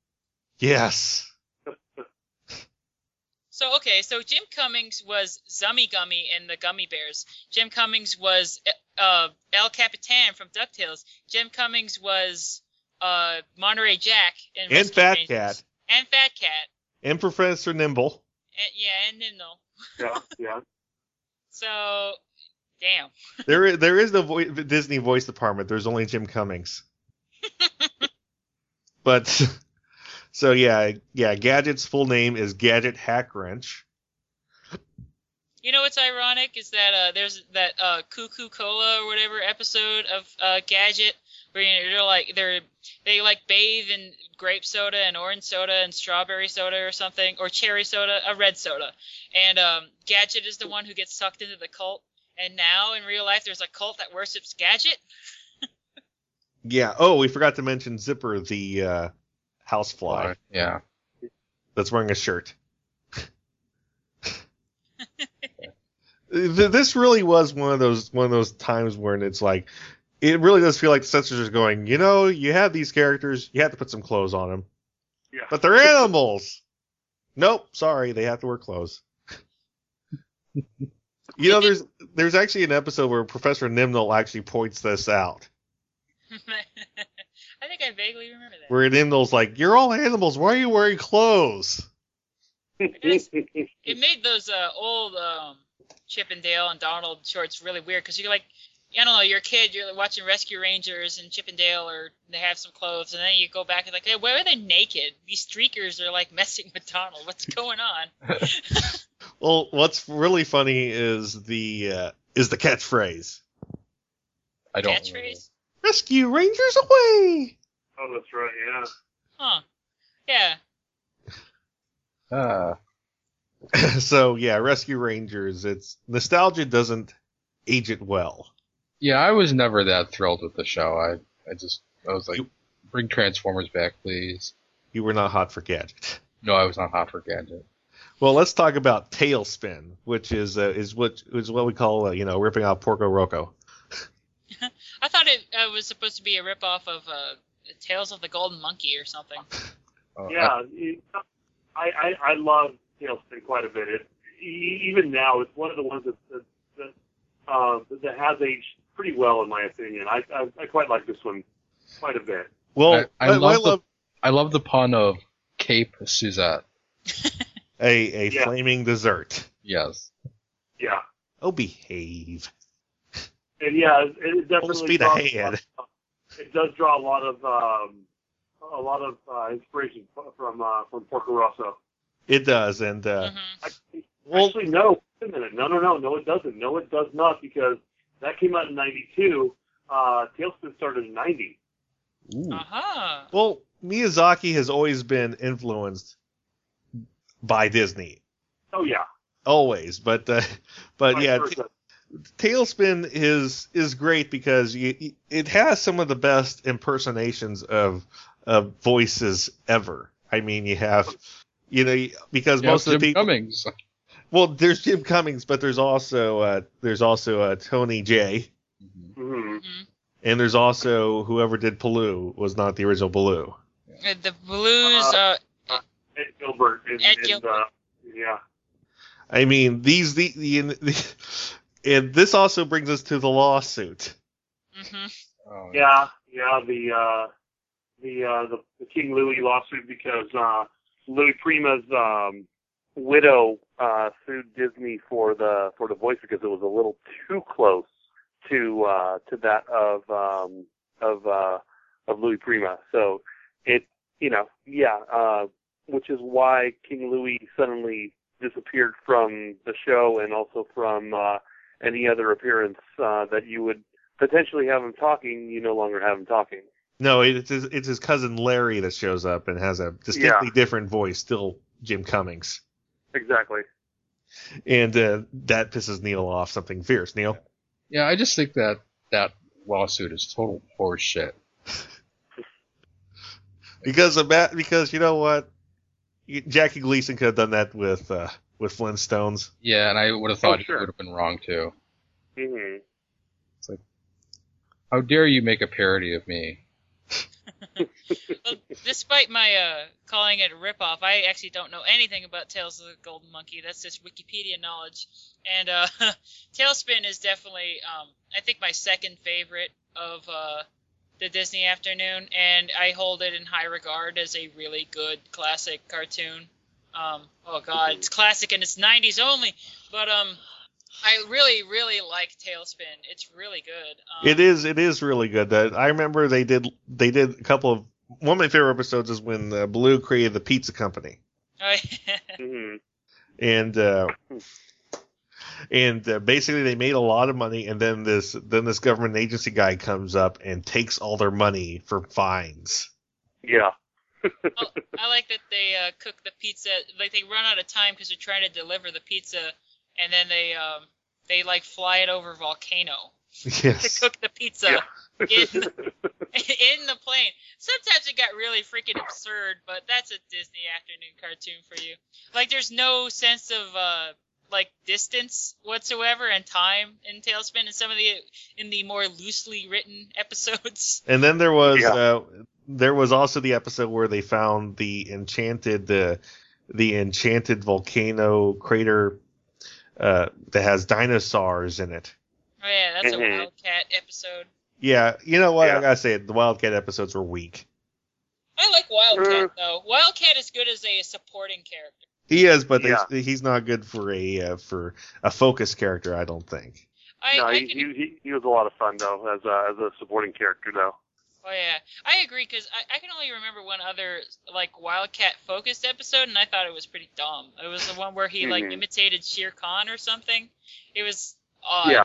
Yes. So okay, so Jim Cummings was Zummi Gummi in the Gummi Bears. Jim Cummings was uh, El Capitan from Ducktales. Jim Cummings was uh, Monterey Jack in And Rescue Fat Rangers. Cat. And Fat Cat. And Professor Nimnul. And, yeah, and Nimnul. Yeah, yeah. So, damn. There is, there is no vo- Disney voice department. There's only Jim Cummings. but so yeah, yeah. Gadget's full name is Gadget Hackwrench. You know what's ironic is that uh, there's that uh, Cuckoo Cola or whatever episode of uh, Gadget where you know, they're like they're they like bathe in grape soda and orange soda and strawberry soda or something or cherry soda, a red soda, and um, Gadget is the one who gets sucked into the cult. And now in real life, there's a cult that worships Gadget. Yeah. Oh, we forgot to mention Zipper, the uh, housefly Yeah. that's wearing a shirt. This really was one of those one of those times when it's like it really does feel like the censors are going you know you have these characters you have to put some clothes on them Yeah. but they're animals nope sorry they have to wear clothes you know there's there's actually an episode where professor nimnul actually points this out I think I vaguely remember that. where nimnul's like you're all animals why are you wearing clothes It made those uh, old um, Chip and Dale and Donald shorts really weird because you're like, I don't know, you're a kid, you're watching Rescue Rangers and Chip and Dale, or they have some clothes, and then you go back and like, hey, why are they naked? These streakers are like messing with Donald. What's going on? well what's really funny is the uh, is the catchphrase I don't. Catchphrase? rescue rangers away oh, that's right. Yeah. Huh? Yeah. Uh, so yeah, Rescue Rangers. It's nostalgia doesn't age it well. yeah, I was never that thrilled with the show. I, I just, I was like, bring Transformers back, please. You were not hot for Gadget. No, I was not hot for Gadget. Well, let's talk about TaleSpin, which is uh, is what is what we call uh, you know ripping off Porco Rosso. I thought it uh, was supposed to be a ripoff of uh, Tales of the Golden Monkey or something. Uh, Yeah, it- I, I I love TaleSpin quite a bit. It, e- even now, it's one of the ones that that, that, uh, that has aged pretty well, in my opinion. I, I I quite like this one quite a bit. Well, I- I love the- I love the pun of Cape Suzette. a a Yeah. flaming dessert. Yes. Yeah, Oh, behave. and yeah, it, it Full definitely speed draws, ahead. It does draw a lot of um, a lot of uh, inspiration from uh, from Porco Rosso. It does, and uh, hmm I, Actually, no. Wait a minute. No, no, no, no. It doesn't. No, it does not because that came out in '92. Uh, TaleSpin started in '90. Uh-huh. well, Miyazaki has always been influenced by Disney, Oh yeah. always. But uh, but Vice yeah, versa. TaleSpin is is great because you, it has some of the best impersonations of of voices ever. I mean, you have you know because Yeah, most of Jim the people Cummings. well, there's Jim Cummings, but there's also uh, there's also uh, Tony Jay, Mhm. Mhm. hmm and there's also whoever did Baloo was not the original Baloo. Uh, The blues. Uh, Ed Gilbert. And, Ed and, Gilbert. Uh, yeah. I mean, these the, the, the and this also brings us to the lawsuit. hmm Oh, Yeah. Yeah. The uh, the, uh, the the King Louis lawsuit because uh, Louis Prima's um, widow uh, sued Disney for the for the voice because it was a little too close to uh, to that of um, of uh, of Louis Prima. So it you know yeah, uh, which is why King Louis suddenly disappeared from the show and also from uh, any other appearance uh, that you would potentially have him talking. You no longer have him talking. No, it's his, it's his cousin Larry that shows up and has a distinctly different voice, still Jim Cummings, Exactly. and uh, that pisses Neil off something fierce. Neil, Yeah, I just think that that lawsuit is total horseshit. because of that, because you know what, Jackie Gleason could have done that with uh, with Flintstones. Yeah, and I would have thought Oh, sure. it would have been wrong too. hmm How dare you make a parody of me? Well, despite my uh, calling it a ripoff, I actually don't know anything about Tales of the Golden Monkey. That's just Wikipedia knowledge. And uh, TaleSpin is definitely, um, I think, my second favorite of uh, the Disney Afternoon, and I hold it in high regard as a really good classic cartoon. Um, oh God, it's classic and it's '90s only, but um, I really, really like TaleSpin. It's really good. Um, It is it is really good. That I remember they did they did a couple of one of my favorite episodes is when uh, Baloo created the pizza company. hmm and uh, and uh, basically they made a lot of money, and then this then this government agency guy comes up and takes all their money for fines. Yeah. Well, I like that they uh, cook the pizza. Like they run out of time because they're trying to deliver the pizza, and then they um they like fly it over a volcano to cook the pizza Yeah. in the, in the plane. Sometimes it got really freaking absurd, but that's a Disney afternoon cartoon for you. Like there's no sense of uh like distance whatsoever and time in TaleSpin in some of the in the more loosely written episodes. and then there was Yeah. uh, there was also the episode where they found the enchanted uh, the enchanted volcano crater uh, that has dinosaurs in it. Oh yeah, that's a Mhm. Wildcat episode. Yeah, you know what? Yeah. I gotta say. The Wildcat episodes were weak. I like Wildcat Uh. though. Wildcat is good as a supporting character. He is, but Yeah. he's not good for a uh, for a focus character. I don't think. I, no, I he, can, he, he, he was a lot of fun though as a, as a supporting character though. Oh yeah, I agree because I, I can only remember one other like Wildcat focused episode, and I thought it was pretty dumb. It was the one where he like Mhm. imitated Shere Khan or something. It was odd. Yeah.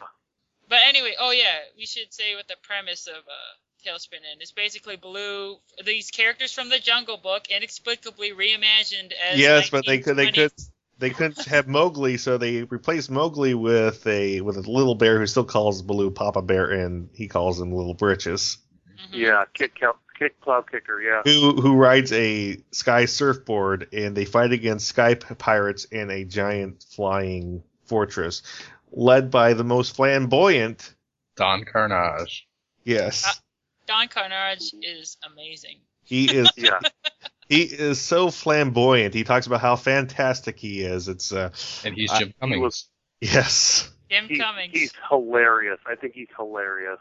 But anyway, oh yeah, we should say what the premise of uh, TaleSpin is. It's basically Blue, these characters from the Jungle Book, inexplicably reimagined as Yes, but they could- they could- They couldn't have Mowgli, so they replaced Mowgli with a with a little bear who still calls Baloo Papa Bear, and he calls him Little Britches. Mhm. Yeah. Kick kick, Kit Cloudkicker. Yeah. Who who rides a sky surfboard, and they fight against sky pirates in a giant flying fortress, led by the most flamboyant. Don Karnage. Yes, Uh, Don Karnage is amazing. he is. Yeah. He is so flamboyant. He talks about how fantastic he is. It's uh, And he's I- Jim he Cummings. was- yes. Jim He, Cummings. he's hilarious. I think he's hilarious.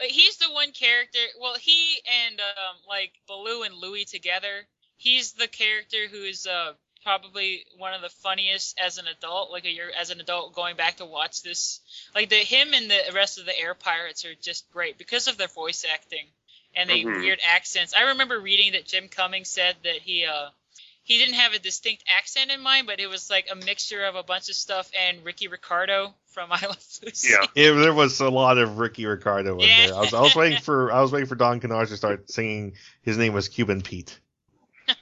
Like, he's the one character. Well, he and um, like Baloo and Louie together. He's the character who is uh, probably one of the funniest as an adult. Like a year as an adult going back to watch this. Like the him and the rest of the air pirates are just great because of their voice acting and the Mhm. weird accents. I remember reading that Jim Cummings said that he uh he didn't have a distinct accent in mind, but it was like a mixture of a bunch of stuff and Ricky Ricardo from I Love Lucy. Yeah. Yeah, there was a lot of Ricky Ricardo in Yeah. there. I was, I was waiting for I was waiting for Don Karnage to start singing. His name was Cuban Pete,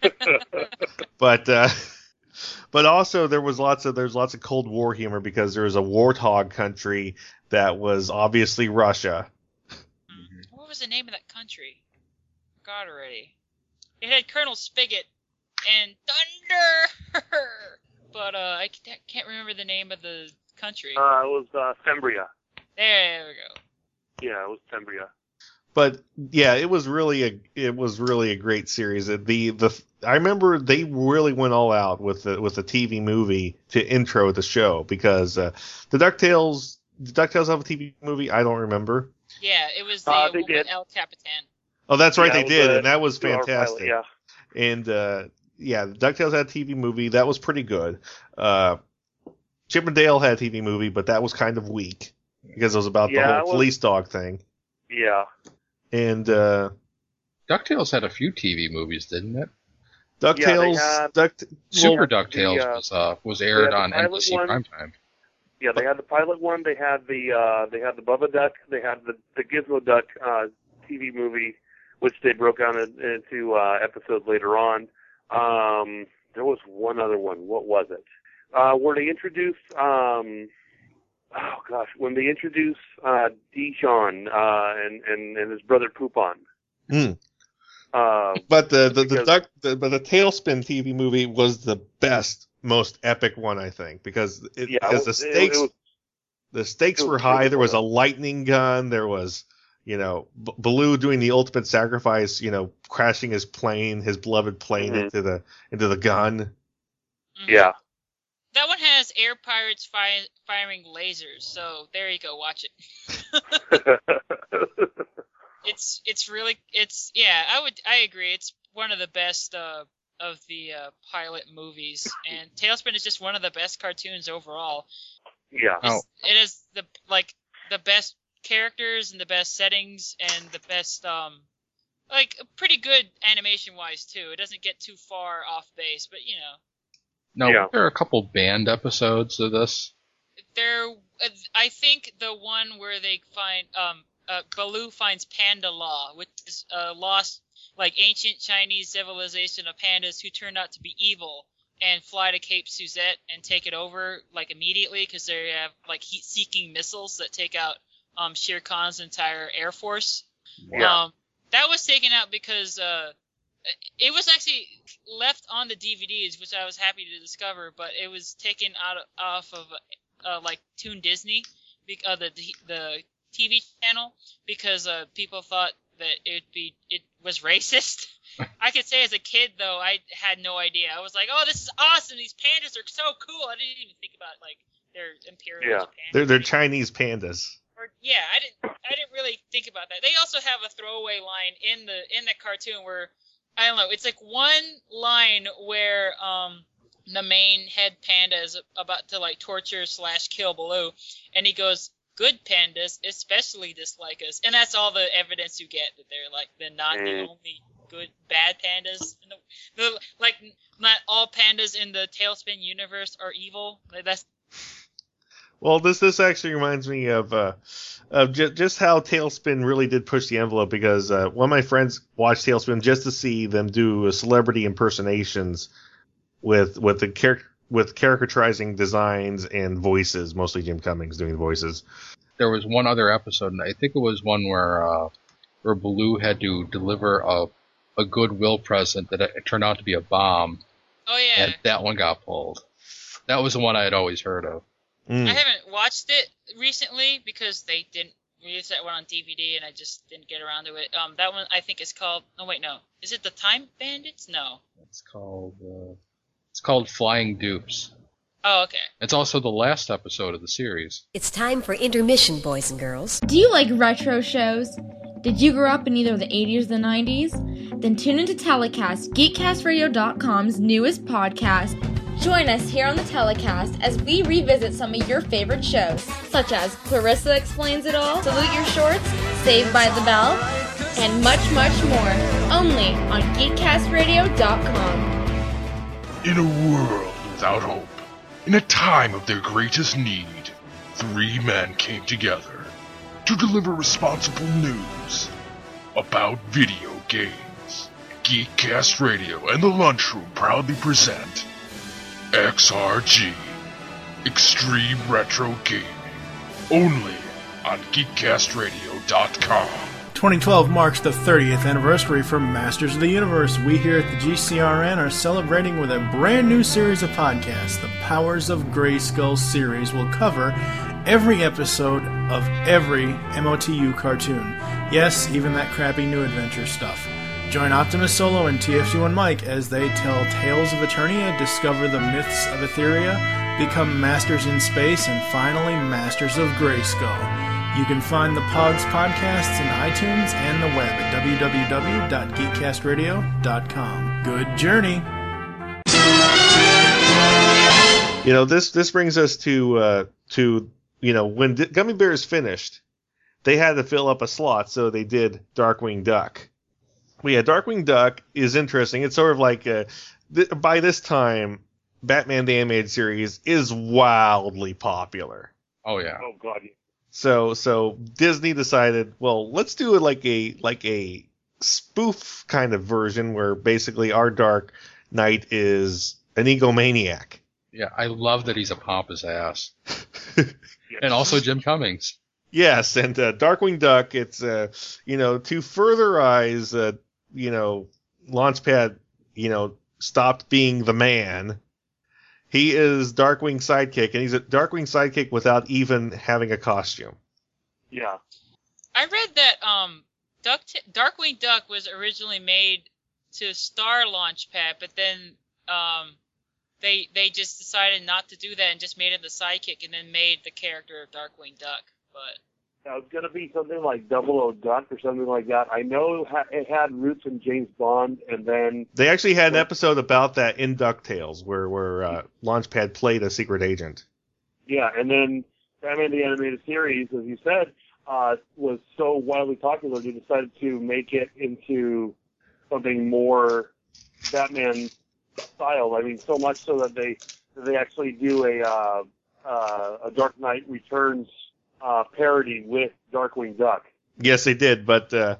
but uh, but also there was lots of there's lots of Cold War humor because there was a warthog country that was obviously Russia. What was the name of that country? Forgot already. It had Colonel Spigot and Dunder, but uh, I can't remember the name of the country. Uh, it was uh, Thembria. there we go. Yeah, it was Thembria. But yeah, it was really a it was really a great series. The the I remember they really went all out with the with the TV movie to intro the show because uh, the Ducktales the Ducktales have a TV movie. I don't remember. Yeah, it was the Uh, uh, they did. El Capitan. Oh, that's right, Yeah, they did, a and that was Two-hour pilot, fantastic. Yeah. And uh, yeah, Ducktales had a TV movie that was pretty good. Uh, Chip and Dale had a TV movie, but that was kind of weak because it was about Yeah, the whole was- police dog thing. Yeah. And uh, DuckTales had a few TV movies, didn't it? Ducktales, had- Duct, Super well, DuckTales uh, was uh, was aired on NBC one. primetime. Yeah, they had the pilot one. They had the uh, they had the Bubba Duck. They had the the Gizmo Duck uh, TV movie, which they broke down into uh, episodes later on. Um, there was one other one. What was it? Uh, where they introduce, um, oh gosh, when they introduce uh, Dijon uh, and, and and his brother Poupon. Hmm. Uh, But the the, the duck the, but the TaleSpin TV movie was the best, most epic one I think because it, yeah, because the it- it- stakes it was- the stakes were high. There was a lightning gun. There was you know B- Baloo doing the ultimate sacrifice. You know, crashing his plane, his beloved plane Mhm. into the into the gun. Mhm. yeah. That one has air pirates fi- firing lasers, so there you go. Watch it. It's it's really it's yeah. I would I agree. It's one of the best uh, of the uh, pilot movies, and TaleSpin is just one of the best cartoons overall. yeah. Oh. It is the like the best characters and the best settings and the best um like pretty good animation wise too. It doesn't get too far off base, but you know Now, Yeah. there are a couple banned episodes of this. there uh, I think the one where they find um uh, Baloo finds Panda-La, which is a lost like ancient Chinese civilization of pandas who turned out to be evil and fly to Cape Suzette and take it over like immediately because they have like heat-seeking missiles that take out um Shere Khan's entire air force. Yeah. Um, that was taken out because uh, it was actually left on the DVDs, which I was happy to discover, but it was taken out of, off of uh, like Toon Disney, uh, the the TV channel, because uh, people thought that it'd be it was racist. I could say as a kid though, I had no idea. I was like, "Oh, this is awesome! These pandas are so cool." I didn't even think about like their imperial Yeah. Japan. They're they're Chinese pandas. Or, yeah, I didn't. I didn't really think about that. They also have a throwaway line in the in the cartoon where I don't know. It's like one line where um the main head panda is about to like torture slash kill Baloo, and he goes, "Good pandas especially dislike us," and that's all the evidence you get that they're like they're not the Mm. only good bad pandas. In the, the, like not all pandas in the TaleSpin universe are evil. Like, that's Well, this this actually reminds me of uh, of j- just how TaleSpin really did push the envelope because uh, one of my friends watched TaleSpin just to see them do celebrity impersonations with with the char- with caricaturizing designs and voices, mostly Jim Cummings doing the voices. There was one other episode, and I think it was one where uh, where Baloo had to deliver a a goodwill present that it turned out to be a bomb, oh yeah. and that one got pulled. That was the one I had always heard of. Mm. I haven't watched it recently because they didn't release that one on DVD, and I just didn't get around to it. Um, that one I think is called. Oh wait, no, is it the Time Bandits? No. It's called uh, it's called Flying Dupes. Oh okay. It's also the last episode of the series. It's time for intermission, boys and girls. Do you like retro shows? Did you grow up in either the 80s or the 90s? Then tune into Telecast, GeekCastRadio.com's newest podcast. Join us here on the Telecast as we revisit some of your favorite shows, such as Clarissa Explains It All, Salute Your Shorts, Saved by the Bell, and much, much more. Only on GeekCastRadio.com. In a world without hope, in a time of their greatest need, three men came together to deliver responsible news about video games. Geekcast Radio and the Lunchroom proudly present XRG Extreme Retro Gaming, only on GeekCastRadio.com. 2012 marks the 30th anniversary for Masters of the Universe. We here at the GCRN are celebrating with a brand new series of podcasts. The Powers of Grayskull series will cover every episode of every MOTU cartoon. Yes, even that crappy new adventure stuff. Join Optimus Solo and TF2 Mike as they tell tales of Eternia, discover the myths of Etheria, become masters in space, and finally masters of Grayskull. You can find the Pogs podcasts in iTunes and the web at www.geekcastradio.com. Good journey! You know this this brings us to uh, to you know when D- Gummi Bears finished, they had to fill up a slot, so they did Darkwing Duck. Well, yeah, Darkwing Duck is interesting. It's sort of like uh, th- by this time, Batman the Animated Series is wildly popular. Oh yeah. Oh God. So so Disney decided, well, let's do it like a like a spoof kind of version where basically our dark Knight is an egomaniac. Yeah, I love that he's a pompous ass. and also Jim Cummings. Yes, and uh, Darkwing Duck. It's uh, you know to furtherize uh, you know Launchpad. You know stopped being the man. He is Darkwing sidekick, and he's a Darkwing sidekick without even having a costume. Yeah. I read that um, Duck Darkwing Duck was originally made to star Launchpad, but then um, they they just decided not to do that and just made him the sidekick, and then made the character of Darkwing Duck. But Now, it's going to be something like Double O Duck or something like that. I know it it had roots in James Bond, and then They actually had an episode about that in Ducktales, where where uh, Launchpad played a secret agent. yeah, and then Batman the Animated Series, as you said, uh, was so wildly popular they decided to make it into something more Batman style. I mean, so much so that they that they actually do a uh, uh, a Dark Knight Returns uh, parody with Darkwing Duck. Yes, they did, but uh,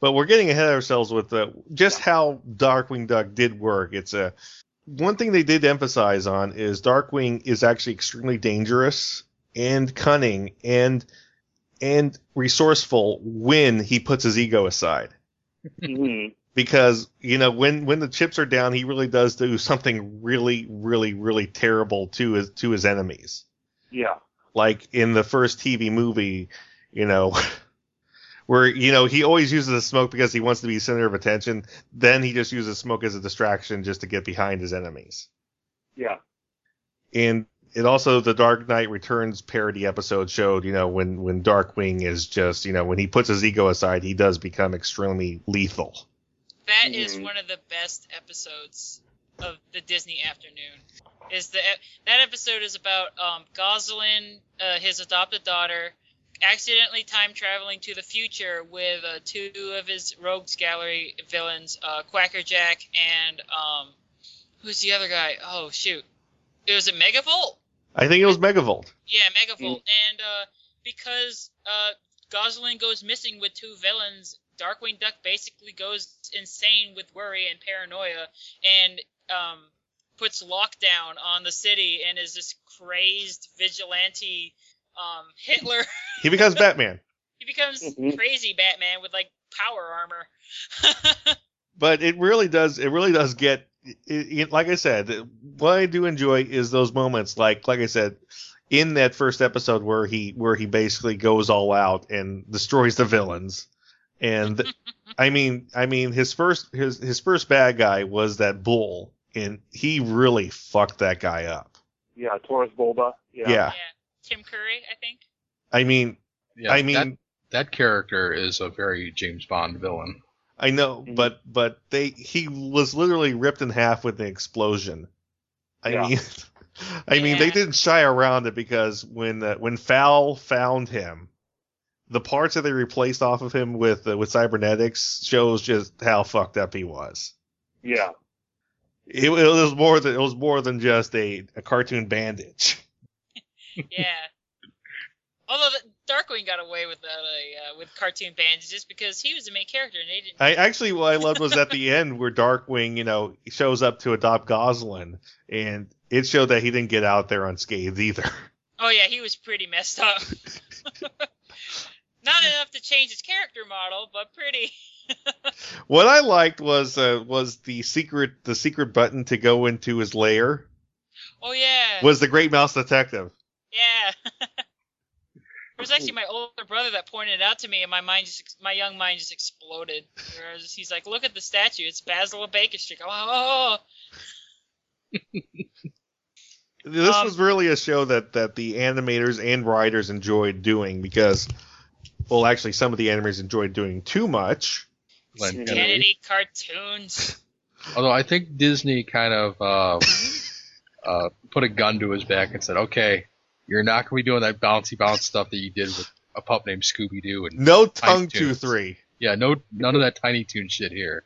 but we're getting ahead of ourselves with uh, just how Darkwing Duck did work. It's a one thing they did emphasize on is Darkwing is actually extremely dangerous and cunning and and resourceful when he puts his ego aside. hmm Because you know when when the chips are down, he really does do something really really really terrible to his to his enemies. Yeah. Like in the first TV movie, you know, where you know he always uses the smoke because he wants to be center of attention. Then he just uses smoke as a distraction just to get behind his enemies. Yeah. And it also the Dark Knight Returns parody episode showed, you know, when when Darkwing is just, you know, when he puts his ego aside, he does become extremely lethal. that is Mhm. one of the best episodes of the Disney afternoon. Is the that episode is about um, Gosalyn, uh, his adopted daughter, accidentally time traveling to the future with uh, two of his rogues gallery villains, uh, Quacker Jack and um, who's the other guy? Oh shoot, it was a Megavolt. I think it was Megavolt. Yeah, Megavolt. And uh, because uh, Gosalyn goes missing with two villains, Darkwing Duck basically goes insane with worry and paranoia and um, puts lockdown on the city and is this crazed vigilante um, Hitler. He becomes Batman. he becomes Mhm. crazy Batman with like power armor. but it really does it really does get it, it, like i said what i do enjoy is those moments like like i said in that first episode where he where he basically goes all out and destroys the villains and i mean i mean his first his his first bad guy was that bull and he really fucked that guy up Yeah. Taurus Bulba. yeah, Yeah. yeah. Tim Curry, I think. i mean Yeah, i mean that, that character is a very James Bond villain. I know, Mhm. but but they he was literally ripped in half with an explosion. I Yeah. mean, I mean they didn't shy around it because when uh, when Fowl found him, the parts that they replaced off of him with uh, with cybernetics shows just how fucked up he was. Yeah. It, it was more than it was more than just a, a cartoon bandage. Yeah. Although the, Darkwing got away with that uh, uh, with cartoon bandages because he was the main character and they didn't. I actually what I loved was at the end where Darkwing, you know, shows up to adopt Gosalyn, and it showed that he didn't get out there unscathed either. Oh yeah, he was pretty messed up. Not enough to change his character model, but pretty. What I liked was uh, was the secret the secret button to go into his lair Oh yeah. was the Great Mouse Detective. Yeah. it was actually my older brother that pointed it out to me, and my mind just my young mind just exploded. He's like, "Look at the statue. It's Basil of Baker Street." Oh, This Um, was really a show that that the animators and writers enjoyed doing because, well, actually, some of the animators enjoyed doing too much. Len Yeah. Kennedy. Kennedy cartoons. Although I think Disney kind of uh, uh, put a gun to his back and said, "Okay, you're not going to be doing that bouncy bounce stuff that you did with a pup named Scooby Doo." And No tongue Toons. tooth yeah, no, none of that Tiny Toon shit here.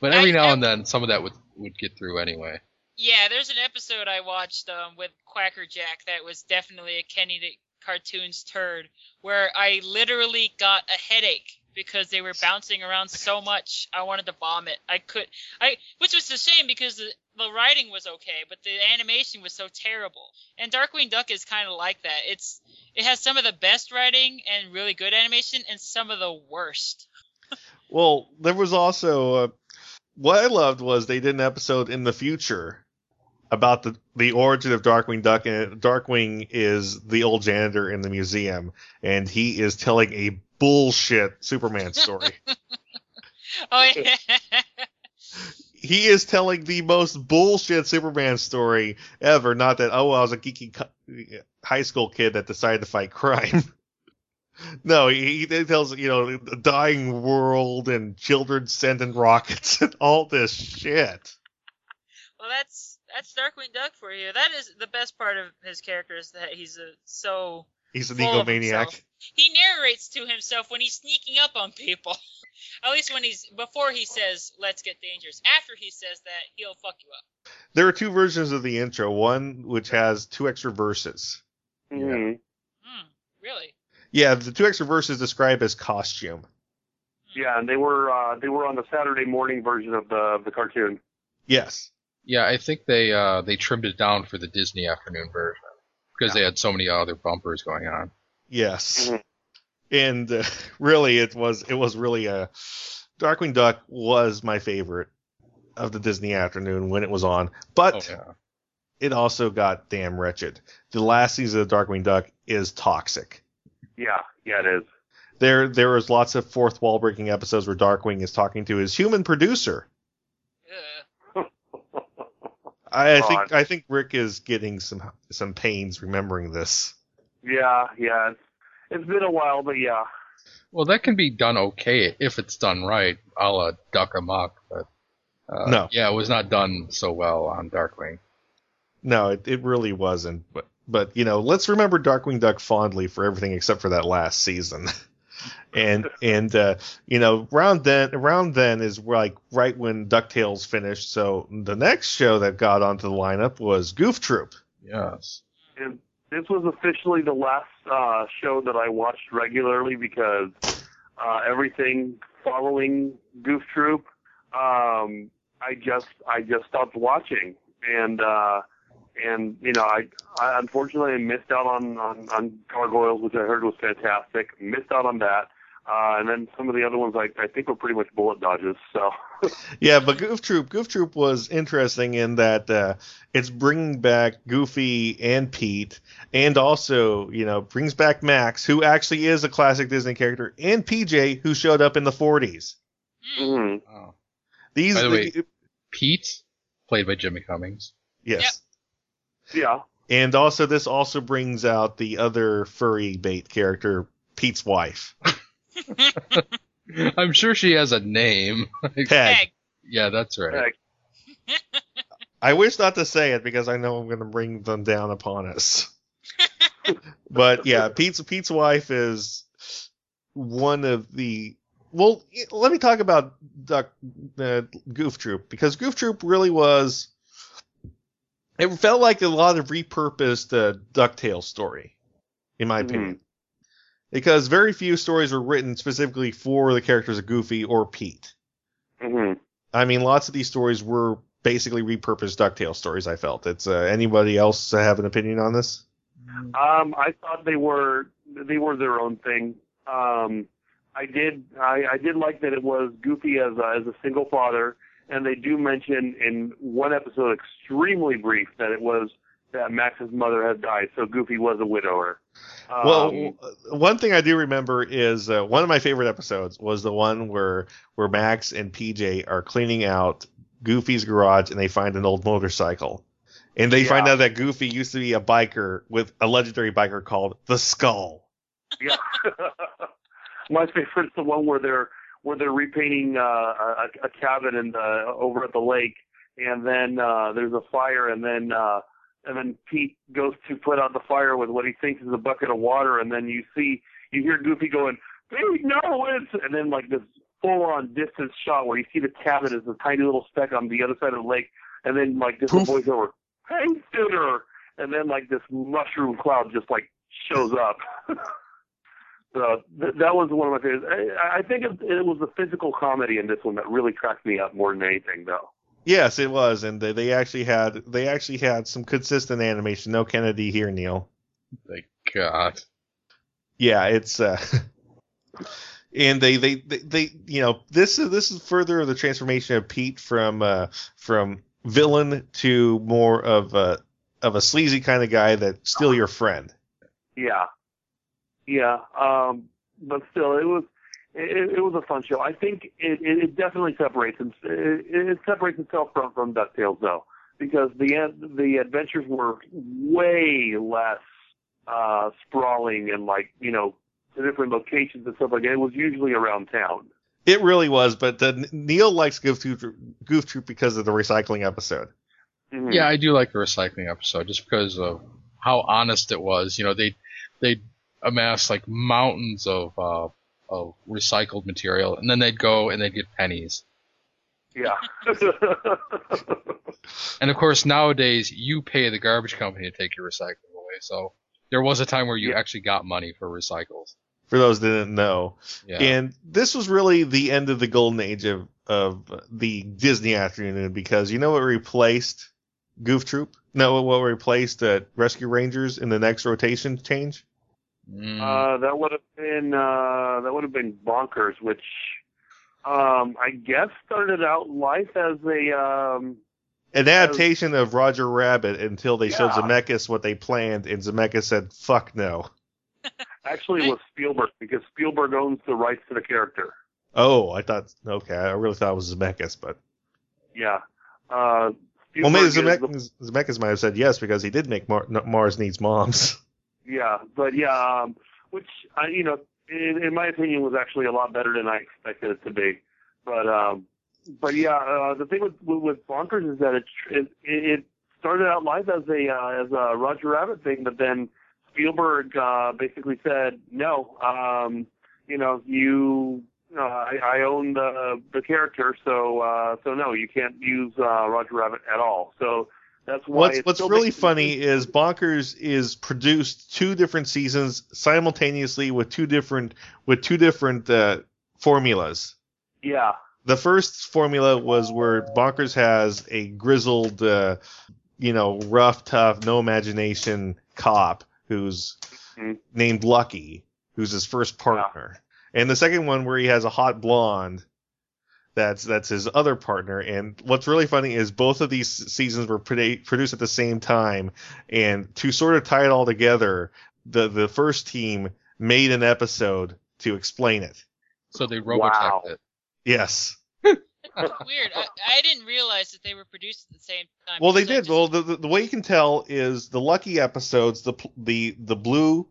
But every now and then, some of that would would get through anyway. Yeah, there's an episode I watched um, with Quacker Jack that was definitely a Kennedy cartoons turd, where I literally got a headache because they were bouncing around so much. I wanted to vomit. I could, I, which was a shame because the, the writing was okay, but the animation was so terrible. And Darkwing Duck is kind of like that. It's, it has some of the best writing and really good animation, and some of the worst. Well, there was also uh, what I loved was they did an episode in the future about the the origin of Darkwing Duck, and Darkwing is the old janitor in the museum, and he is telling a bullshit Superman story. Oh yeah. he is telling the most bullshit Superman story ever. Not that oh, I was a geeky high school kid that decided to fight crime. no, he, he tells you know the dying world and children sending rockets and all this shit. Well, that's that's Darkwing Duck for you. That is the best part of his character is that he's a, so He's an egomaniac. Himself. He narrates to himself when he's sneaking up on people. At least when he's before he says "Let's get dangerous." After he says that, he'll fuck you up. There are two versions of the intro. One which has two extra verses. hmm Hmm, really? Yeah, the two extra verses describe his costume. Yeah, and they were uh, they were on the Saturday morning version of the of the cartoon. Yes. Yeah, I think they uh, they trimmed it down for the Disney afternoon version because they had so many other bumpers going on. Yes. Mhm. And uh, really, it was it was really a Darkwing Duck was my favorite of the Disney afternoon when it was on, but Oh yeah. it also got damn wretched. The last season of Darkwing Duck is toxic. Yeah, yeah, it is. There there was lots of fourth wall breaking episodes where Darkwing is talking to his human producer. Ugh. I, I think I think Rick is getting some some pains remembering this. Yeah, yeah. It's, it's been a while, but yeah. Well, that can be done okay if it's done right, a la Duck Amuck. But uh, No. yeah, it was not done so well on Darkwing. No, it, it really wasn't. But but you know, let's remember Darkwing Duck fondly for everything except for that last season. and and uh, you know, around then around then is like right when Ducktales finished. So the next show that got onto the lineup was Goof Troop. Yes. And this was officially the last uh, show that I watched regularly because uh, everything following Goof Troop, um, I just I just stopped watching, and uh, and you know I, I unfortunately missed out on, on on Gargoyles, which I heard was fantastic. Missed out on that. Uh, and then some of the other ones I, I think were pretty much bullet dodges. So Yeah, but Goof Troop Goof Troop was interesting in that uh, it's bringing back Goofy and Pete, and also you know brings back Max, who actually is a classic Disney character, and PJ, who showed up in the 40s. mhm. Oh. These By the way- Pete, played by Jimmy Cummings. yes. yeah, And also, this also brings out the other furry bait character, Pete's wife, I'm sure she has a name. Peg. Peg. yeah, that's right. Heck, I wish not to say it because I know I'm going to bring them down upon us. but yeah, Pete's Pete's wife is one of the. Well, let me talk about Duck uh, Goof Troop because Goof Troop really was. It felt like a lot of repurposed uh, Ducktales story, in my Mhm. opinion, because very few stories were written specifically for the characters of Goofy or Pete. hmm I mean, lots of these stories were basically repurposed Ducktales stories. I felt. It's uh, anybody else have an opinion on this? Um, I thought they were they were their own thing. Um, I did I, I did like that it was Goofy as a, as a single father, and they do mention in one episode, extremely brief, that it was that Max's mother had died, so Goofy was a widower. Um, well, one thing I do remember is uh, one of my favorite episodes was the one where where Max and PJ are cleaning out Goofy's garage and they find an old motorcycle. And they find out that Goofy used to be a biker with a legendary biker called the Skull. yeah. My favorite is the one where they're where they're repainting uh, a, a cabin in the, over at the lake, and then uh, there's a fire, and then uh, and then Pete goes to put out the fire with what he thinks is a bucket of water, and then you see you hear Goofy going, "Pete, no, it's," and then like this full-on distance shot where you see the cabin as a tiny little speck on the other side of the lake, and then like this Poof. voiceover, "Paint shooter," and then like this mushroom cloud just like shows up. So th- that was one of my favorites. I, I think it, it was the physical comedy in this one that really cracked me up more than anything, though. Yes, it was, and they, they actually had they actually had some consistent animation. No Kennedy here, Neil. Thank God. Yeah, it's uh, and they, they they they you know this is this is further the transformation of Pete from uh from villain to more of a of a sleazy kind of guy that's still your friend. Yeah, yeah. Um, but still, it was it, it was a fun show. I think it, it, it definitely separates it, it separates itself from from Ducktales though, because the the adventures were way less uh, sprawling and like you know the different locations and stuff like that. It was usually around town. It really was, but the, Neil likes Goof Troop, Goof Troop because of the recycling episode. Mhm. Yeah, I do like the recycling episode just because of how honest it was. You know, they they amassed like mountains of uh, of recycled material, and then they'd go and they'd get pennies. Yeah. And of course, nowadays you pay the garbage company to take your recycling away. So there was a time where you Yeah. actually got money for recycles. For those that didn't know, Yeah. and this was really the end of the golden age of of the Disney afternoon because you know what replaced Goof Troop? No, what replaced uh, Rescue Rangers in the next rotation change? Mm. Uh, that would have been uh, that would have been bonkers, which um, I guess started out life as a um, An adaptation of Roger Rabbit until they showed Zemeckis what they planned, and Zemeckis said, "Fuck no." actually was Spielberg because Spielberg owns the rights to the character. Oh, I thought okay, I really thought it was Zemeckis, but Yeah. Uh, well, maybe Zemeckis, Zemeckis might have said yes because he did make Mar- Mars Needs Moms. yeah, but yeah, um, which I, you know, in, in my opinion, was actually a lot better than I expected it to be. But um, but yeah, uh, the thing with with, with Bonkers is that it, it it started out live as a uh, as a Roger Rabbit thing, but then Spielberg uh, basically said no. Um, you know, you uh, I, I own the the character, so uh, so no, you can't use uh, Roger Rabbit at all. So that's why. What's What's really funny is Bonkers is produced two different seasons simultaneously with two different with two different uh, formulas. Yeah, The first formula was where Bonkers has a grizzled, uh, you know, rough, tough, no imagination cop who's Mhm. named Lucky, who's his first partner, and the second one where he has a hot blonde. That's that's his other partner, and what's really funny is both of these seasons were produ- produced at the same time, and to sort of tie it all together, the the first team made an episode to explain it. so they robotech Wow. it. Yes. Weird. I, I didn't realize that they were produced at the same time. Well, they did. just- Well, the, the the way you can tell is the Lucky episodes. The the the blue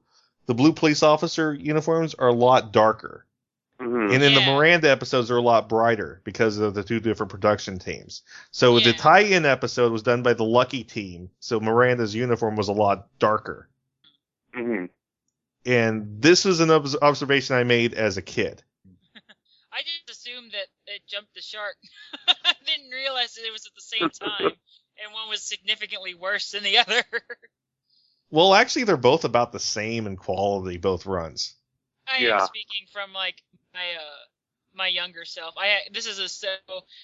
the blue police officer uniforms are a lot darker, Mhm. and then the Miranda episodes are a lot brighter because of the two different production teams. So the tie-in episode was done by the Lucky team, so Miranda's uniform was a lot darker. Mhm. And this was an obs- observation I made as a kid. I just assumed that it jumped the shark. I didn't realize that it was at the same time, and one was significantly worse than the other. Well, actually, they're both about the same in quality, both runs. I Yeah. am speaking from like my uh my younger self. I this is a so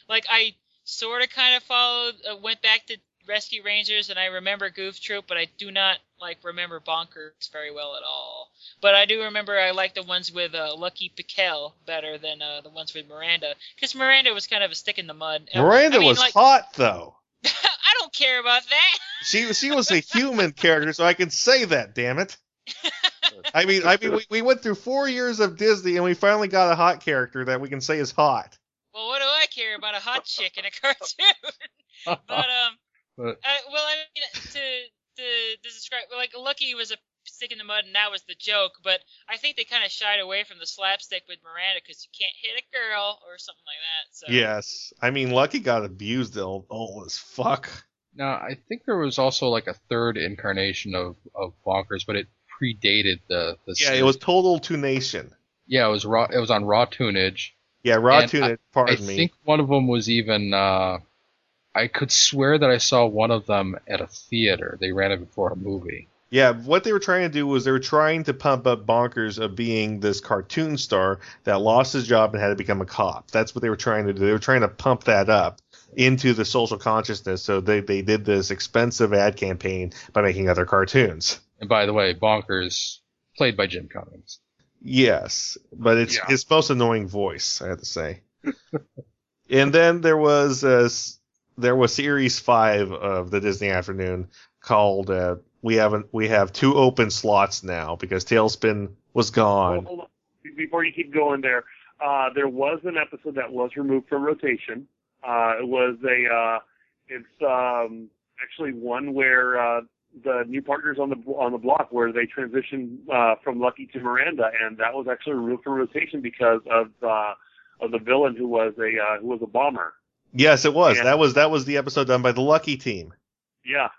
like I sort of kind of followed uh, went back to Rescue Rangers and I remember Goof Troop, but I do not like remember Bonkers very well at all. But I do remember I like the ones with uh, Lucky Piquel better than uh, the ones with Miranda because Miranda was kind of a stick in the mud. Miranda I mean, was like, hot though. I don't care about that. She she was a human character, so I can say that. Damn it. I mean, I mean, we, we went through four years of Disney, and we finally got a hot character that we can say is hot. Well, what do I care about a hot chick in a cartoon? but um, But- uh, well, I mean, to to, to describe, like Lucky was a stick in the mud, and that was the joke. But I think they kind of shied away from the slapstick with Miranda because you can't hit a girl or something like that. So Yes, I mean, Lucky got abused old, old as fuck. Now, I think there was also like a third incarnation of, of Bonkers, but it predated the, the Yeah, it was total tunation. yeah, it was raw. It was on Raw Toonage. Yeah, raw And tuna. I Pardon me. I think one of them was even. Uh, I could swear that I saw one of them at a theater. They ran it before a movie. Yeah, what they were trying to do was they were trying to pump up Bonkers of being this cartoon star that lost his job and had to become a cop. That's what they were trying to do. They were trying to pump that up into the social consciousness. So they, they did this expensive ad campaign by making other cartoons. And by the way, Bonkers, played by Jim Cummings. Yes, but it's Yeah. his most annoying voice, I have to say. and then there was uh, there was series five of the Disney Afternoon called uh, we haven't we have two open slots now because TaleSpin was gone. Hold on. Before you keep going there, uh, there was an episode that was removed from rotation. Uh, it was a, uh, it's um, actually one where uh, the new partners on the on the block where they transitioned uh, from Lucky to Miranda, and that was actually removed from rotation because of uh, of the villain who was a uh, who was a bomber. Yes, it was. Yeah. That was that was the episode done by the Lucky Team. Yeah,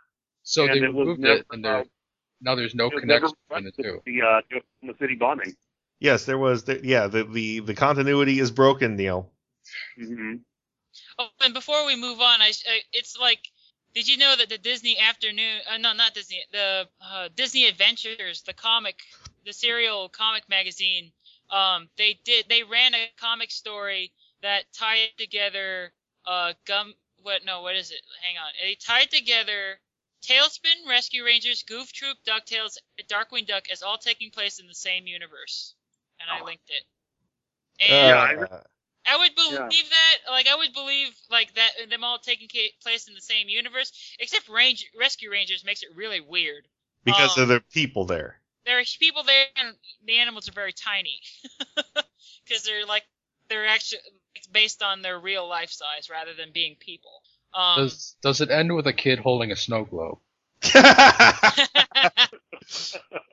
So And they it was removed never, it, and there, uh, now there's no it was never connection between the two. the uh, the city bombing. Yes, there was. The, yeah, the, the the continuity is broken, Neil. hmm Oh, and before we move on, I, I it's like, did you know that the Disney Afternoon, uh, no, not Disney, the uh, Disney Adventures, the comic, the serial comic magazine, um, they did, they ran a comic story that tied together, uh, gum, what, no, what is it? Hang on, they tied together. TaleSpin, Rescue Rangers, Goof Troop, DuckTales, Darkwing Duck as all taking place in the same universe. And I linked it. And Yeah, I Uh, I would believe Yeah. that. Like, I would believe like that them all taking ca- place in the same universe, except Range Rescue Rangers makes it really weird. because Um, of the people there. There are people there, and the animals are very tiny because they're like they're actually it's based on their real life size rather than being people. Um, Does does it end with a kid holding a snow globe?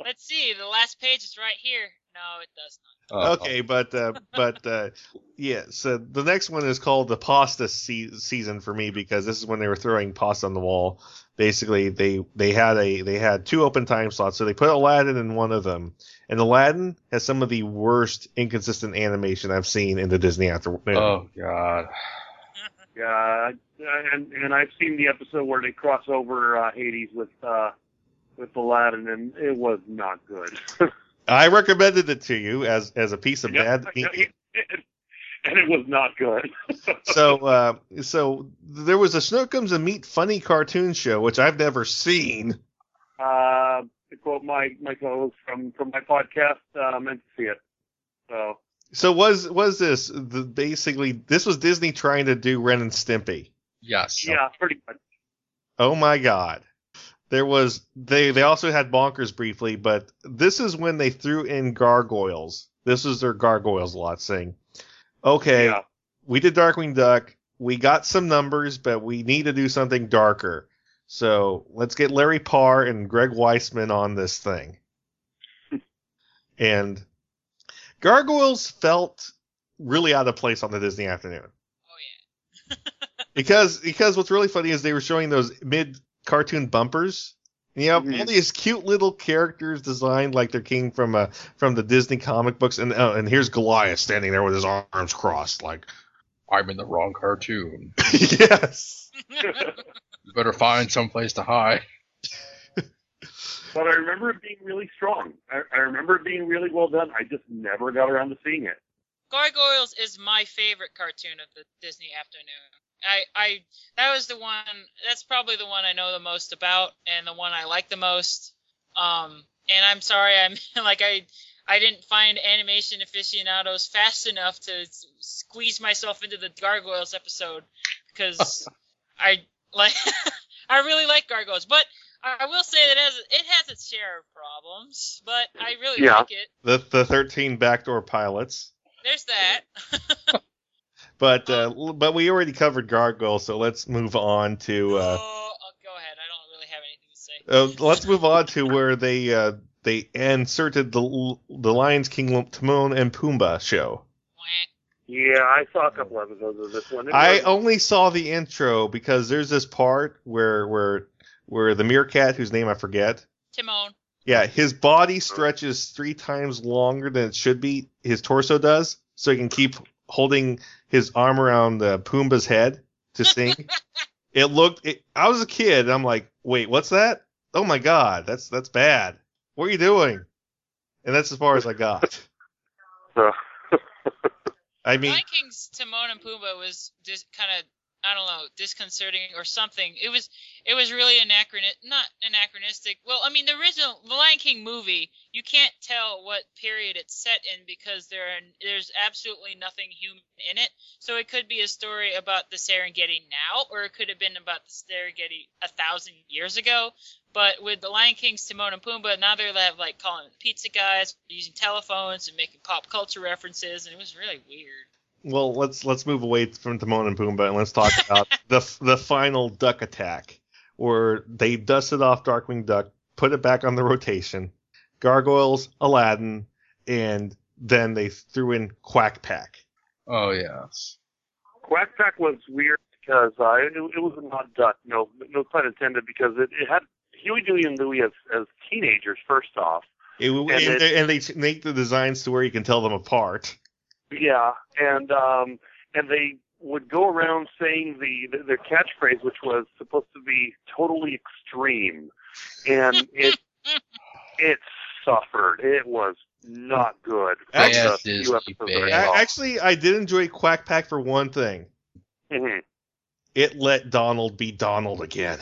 let's see. The last page is right here. No, it does not. Oh, okay, but uh, but uh, yeah. So the next one is called the pasta se- season for me because this is when they were throwing pasta on the wall. Basically, they they had a they had two open time slots, so they put Aladdin in one of them. And Aladdin has some of the worst inconsistent animation I've seen in the Disney after. Oh god. Yeah, and and I've seen the episode where they cross over uh, Hades with uh, with Aladdin, and it was not good. I recommended it to you as as a piece of Yeah, bad. and it was not good. so uh, so there was a Shnookums and Meat funny cartoon show which I've never seen. uh, to quote my my co-host from from my podcast, uh, I meant to see it. So So was was this the, basically this was Disney trying to do Ren and Stimpy? Yes. yeah, pretty much. Oh my god. There was they they also had Bonkers briefly, but this is when they threw in gargoyles. This is their gargoyles lot saying, "Okay, Yeah. we did Darkwing Duck. We got some numbers, but we need to do something darker. So let's get Larry Parr and Greg Weisman on this thing." and gargoyles felt really out of place on the Disney afternoon Oh yeah. because because what's really funny is they were showing those mid cartoon bumpers. And you have Mhm. all these cute little characters designed like they came from uh, from the Disney comic books, and uh, and here's Goliath standing there with his arms crossed, like I'm in the wrong cartoon. yes. You better find some place to hide. But I remember it being really strong. I, I remember it being really well done. I just never got around to seeing it. Gargoyles is my favorite cartoon of the Disney afternoon. I, I that was the one that's probably the one I know the most about and the one I like the most. Um and I'm sorry I'm like I I didn't find animation aficionados fast enough to squeeze myself into the Gargoyles episode because I like I really like Gargoyles, but I will say that it has, it has its share of problems, but I really Yeah. like it. The the thirteen backdoor pilots. There's that. But uh, l- but we already covered gargoyles, so let's move on to uh, oh, oh, go ahead. I don't really have anything to say. uh let's move on to where they uh, they inserted the the Lions King Timon and Pumbaa show. Yeah, I saw a couple episodes of this one. It I was- only saw the intro because there's this part where where where the meerkat, whose name I forget, Timon. yeah, his body stretches three times longer than it should be. His torso does, so he can keep holding his arm around uh, Pumbaa's head to sing. it looked. It, I was a kid. I'm like, wait, what's that? oh my god, that's that's bad. What are you doing? And that's as far as I got. So, I mean, Lion King's Timon and Pumbaa was just kind of I don't know disconcerting or something. It was it was really anachronistic, not anachronistic. Well, I mean the original the Lion King movie, you can't tell what period it's set in because there are, there's absolutely nothing human in it. So it could be a story about the Serengeti now, or it could have been about the Serengeti a thousand years ago. But with the Lion King's Timon and Pumbaa, now they're like, like calling pizza guys, using telephones and making pop culture references, and it was really weird. Well, let's let's move away from Timon and Pumbaa and let's talk about the the final duck attack, where they dusted off Darkwing Duck, put it back on the rotation, Gargoyles, Aladdin, and then they threw in Quack Pack. Oh yes. Quack Pack was weird because uh, it, it was an odd duck. No, no pun intended. Because it, it had Huey, Dewey, and Louie as as teenagers. First off, It, and, it- they, and they make the designs to where you can tell them apart. Yeah, and um, and they would go around saying the, the their catchphrase, which was supposed to be totally extreme, and it it suffered. It was not good. for Bad the few Disney, episodes that I bad. saw. A- Actually, I did enjoy Quack Pack for one thing. Mhm. It let Donald be Donald again.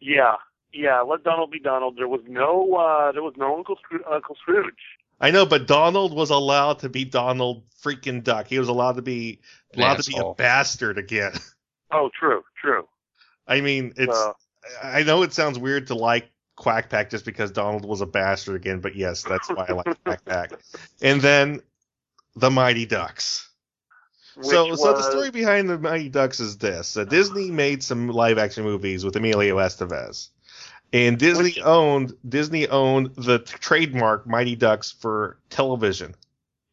Yeah, yeah. Let Donald be Donald. There was no uh, there was no Uncle Scrooge. Uncle Scrooge. I know, but Donald was allowed to be Donald freaking Duck. He was allowed to be An allowed to be a bastard again. Oh, true, true. I mean, it's. Uh, I know it sounds weird to like Quack Pack just because Donald was a bastard again, but yes, that's why I like Quack Pack. And then the Mighty Ducks. So, which so the story behind the Mighty Ducks is this: uh, Disney made some live-action movies with Emilio Estevez, and Disney owned Disney owned the t- trademark Mighty Ducks for television.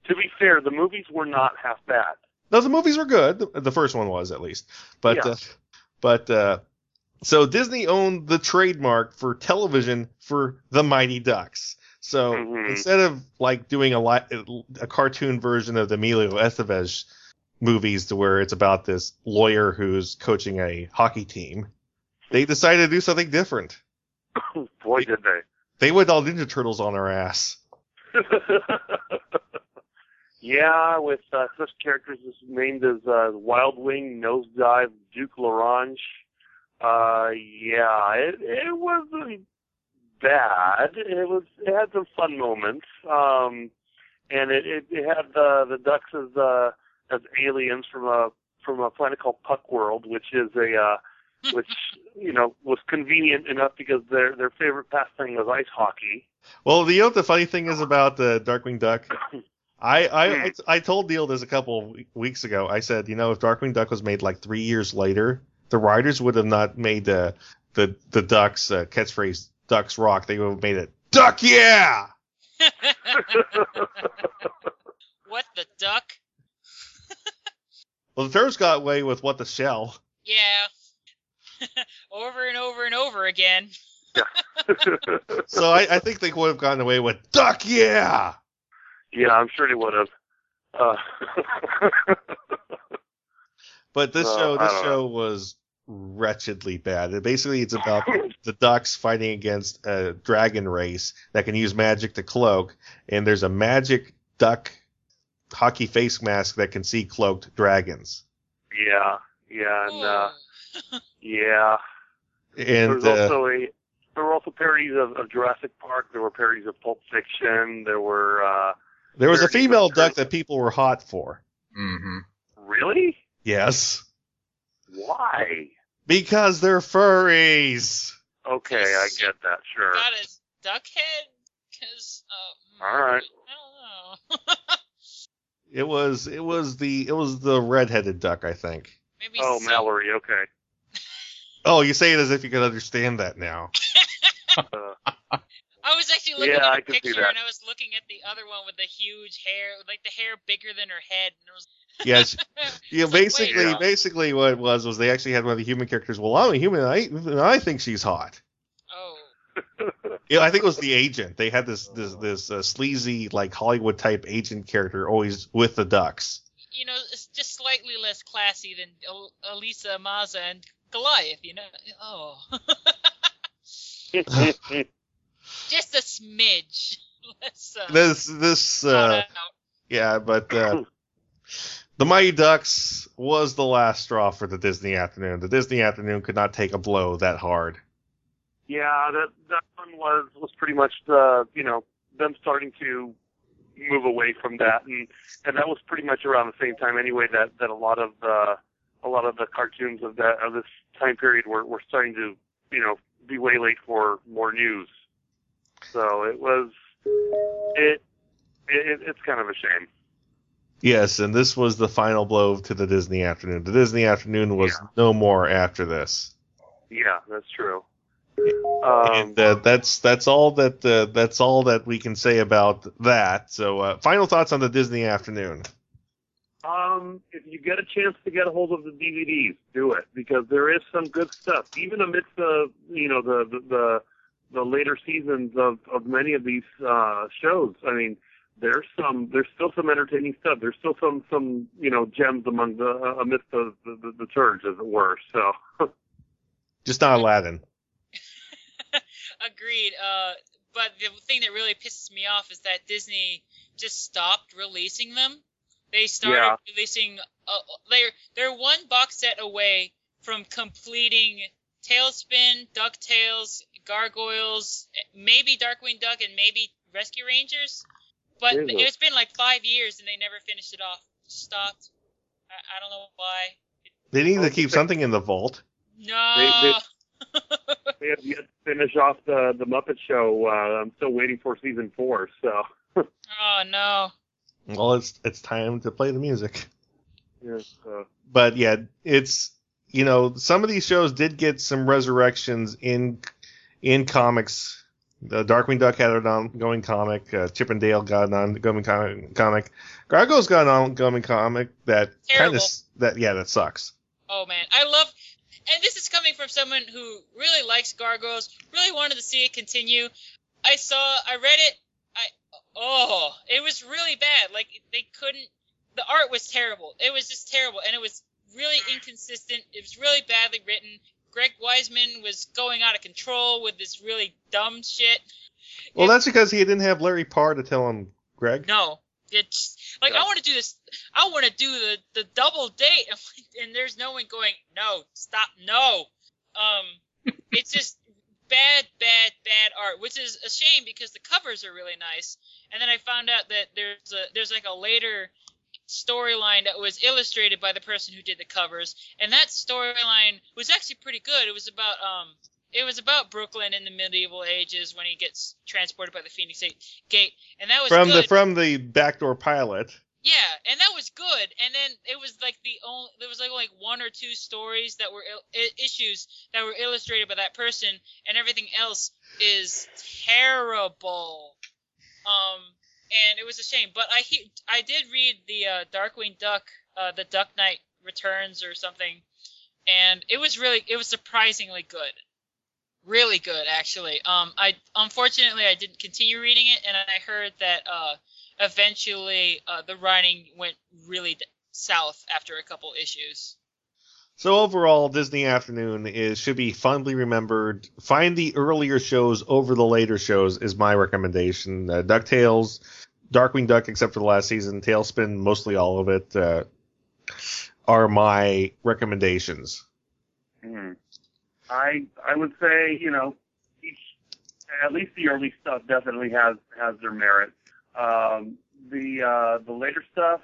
To be fair, the movies were not half bad. No, the movies were good. The, the first one was at least, but Yeah. uh, but uh, so Disney owned the trademark for television for the Mighty Ducks. So Mhm. instead of like doing a li- a cartoon version of the Emilio Estevez movies to where it's about this lawyer who's coaching a hockey team, they decided to do something different. Boy, did they. They went all Ninja Turtles on our ass. yeah, with uh, such characters as named as uh, Wild Wing, Nosedive, Duke L'Orange. Uh, yeah, it it wasn't bad. It was it had some fun moments. Um, and it it, it had the the ducks as uh as aliens from a from a planet called Puck World, which is a uh which you know was convenient enough because their their favorite pastime was ice hockey. Well, you know the funny thing is about the Darkwing Duck? I, I I told Neil this a couple of weeks ago. I said, you know, if Darkwing Duck was made like three years later, the writers would have not made the the the Ducks uh, catchphrase "Ducks Rock." They would have made it "Duck Yeah." what the duck? Well, the Turtles got away with "What the Shell." Yeah. over and over and over again. So I, I think they would have gotten away with "Duck Yeah." Yeah, I'm sure they would have. Uh, But this Well, show, this don't show was wretchedly bad. It basically, it's about the ducks fighting against a dragon race that can use magic to cloak, and there's a magic duck hockey face mask that can see cloaked dragons. yeah, yeah, and uh, Ooh. yeah. There And was uh, also a there were also parodies of, of Jurassic Park. There were parodies of Pulp Fiction. There were uh, there was a female duck that people were hot for. Mm-hmm. really Yes, why? because they're furries. Okay, I get that. Sure. Got his duck head? Cause, uh, All right. I don't know. It was it was the it was the redheaded duck, I think. Maybe Oh, some- Mallory. Okay. Oh, you say it as if you could understand that now. I was actually looking Yeah, at I a can picture and I was looking at the other one with the huge hair, like the hair bigger than her head. And it was, Yes, Yeah, It's like, basically, wait. basically what it was was they actually had one of the human characters. Well, I'm a human, and I, and I think she's hot. oh, Yeah, I think it was the agent. They had this this this uh, sleazy like Hollywood type agent character always with the ducks. you know, it's just slightly less classy than Elisa Maza and Goliath. You know, oh. Just a smidge. Let's uh, This this uh, yeah, but uh, the Mighty Ducks was the last straw for the Disney afternoon. The Disney afternoon could not take a blow that hard. Yeah, that that one was was pretty much the you know them starting to move away from that, and and that was pretty much around the same time anyway that that a lot of the a lot of the cartoons of that of this time period were were starting to you know be way late for more news. So it was it it it's kind of a shame. Yes, and this was the final blow to the Disney afternoon. The Disney afternoon was Yeah. no more after this. Yeah, that's true. Um, and uh, that's that's all that uh, that's all that we can say about that. So, uh, final thoughts on the Disney afternoon. Um, if you get a chance to get a hold of the DVDs, do it because there is some good stuff, even amidst the you know the the the, the later seasons of of many of these uh, shows. I mean, there's some there's still some entertaining stuff. There's still some some you know gems among the uh, amidst the the, the, the turds, as it were. So Just not Aladdin. Agreed. Uh, but the thing that really pisses me off is that Disney just stopped releasing them. They started Yeah. releasing. Uh, they're they're one box set away from completing TaleSpin, Ducktales, Gargoyles, maybe Darkwing Duck, and maybe Rescue Rangers. But Jesus. it's been like five years and they never finished it off. Stopped. I, I don't know why. They need to keep something in the vault. No. they have yet to finish off the the Muppet Show. Uh, I'm still waiting for season four. So oh no. Well, it's it's time to play the music. yeah, so. But yeah, it's you know some of these shows did get some resurrections in in comics. The Darkwing Duck had an ongoing comic. Uh, Chip and Dale got an ongoing comic. comic. Gargoyles got an ongoing comic that kind of that yeah that sucks. Oh man, I love, and this is coming from someone who really likes Gargoyles, really wanted to see it continue. I saw, I read it, I, oh, it was really bad. Like they couldn't, the art was terrible. It was just terrible, and it was really inconsistent. It was really badly written. Greg Weisman was going out of control with this really dumb shit. Well, It- that's because he didn't have Larry Parr to tell him, Greg. No, it's like I want to do this. I want to do the the double date, and there's no one going. No, stop. No. Um, it's just bad, bad, bad art, which is a shame because the covers are really nice. And then I found out that there's a there's like a later storyline that was illustrated by the person who did the covers, and that storyline was actually pretty good. It was about um. It was about Brooklyn in the medieval ages when he gets transported by the Phoenix Gate, and that was From good. the from the backdoor pilot. Yeah, and that was good. And then it was like the only there was like like one or two stories that were il- issues that were illustrated by that person, and everything else is terrible. Um, and it was a shame. But I he- I did read the uh, Darkwing Duck, uh, the Duck Knight Returns or something, and it was really it was surprisingly good. Really good, actually. Um, I unfortunately I didn't continue reading it, and I heard that uh, eventually uh, the writing went really d- south after a couple issues. So overall, Disney Afternoon is should be fondly remembered. Find the earlier shows over the later shows is my recommendation. Uh, Ducktales, Darkwing Duck, except for the last season, TaleSpin, mostly all of it, uh, are my recommendations. Hmm. I I would say you know each at least the early stuff definitely has has their merit. Um, the uh, the later stuff,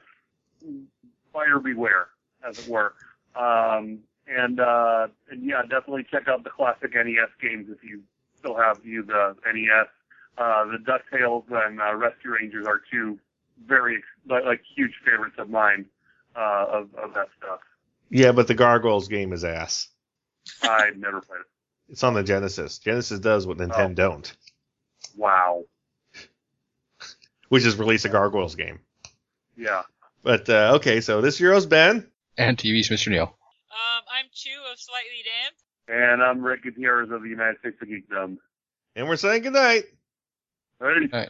buyer beware, as it were. Um, and uh, and yeah, definitely check out the classic NES games if you still have you the NES. Uh, the Ducktales and uh, Rescue Rangers are two very like, like huge favorites of mine uh, of of that stuff. Yeah, but the Gargoyles game is ass. I've never played it. It's on the Genesis. Genesis does what Nintendo Oh. don't, Wow. Which is release a Gargoyles game. Yeah. But uh, okay, so this Euro's Ben. And TV's Mr. Neil. Um, I'm Chu of Slightly Damned. And I'm Rick Gutierrez of the United States of Geekdom. And we're saying goodnight. Hey. Right.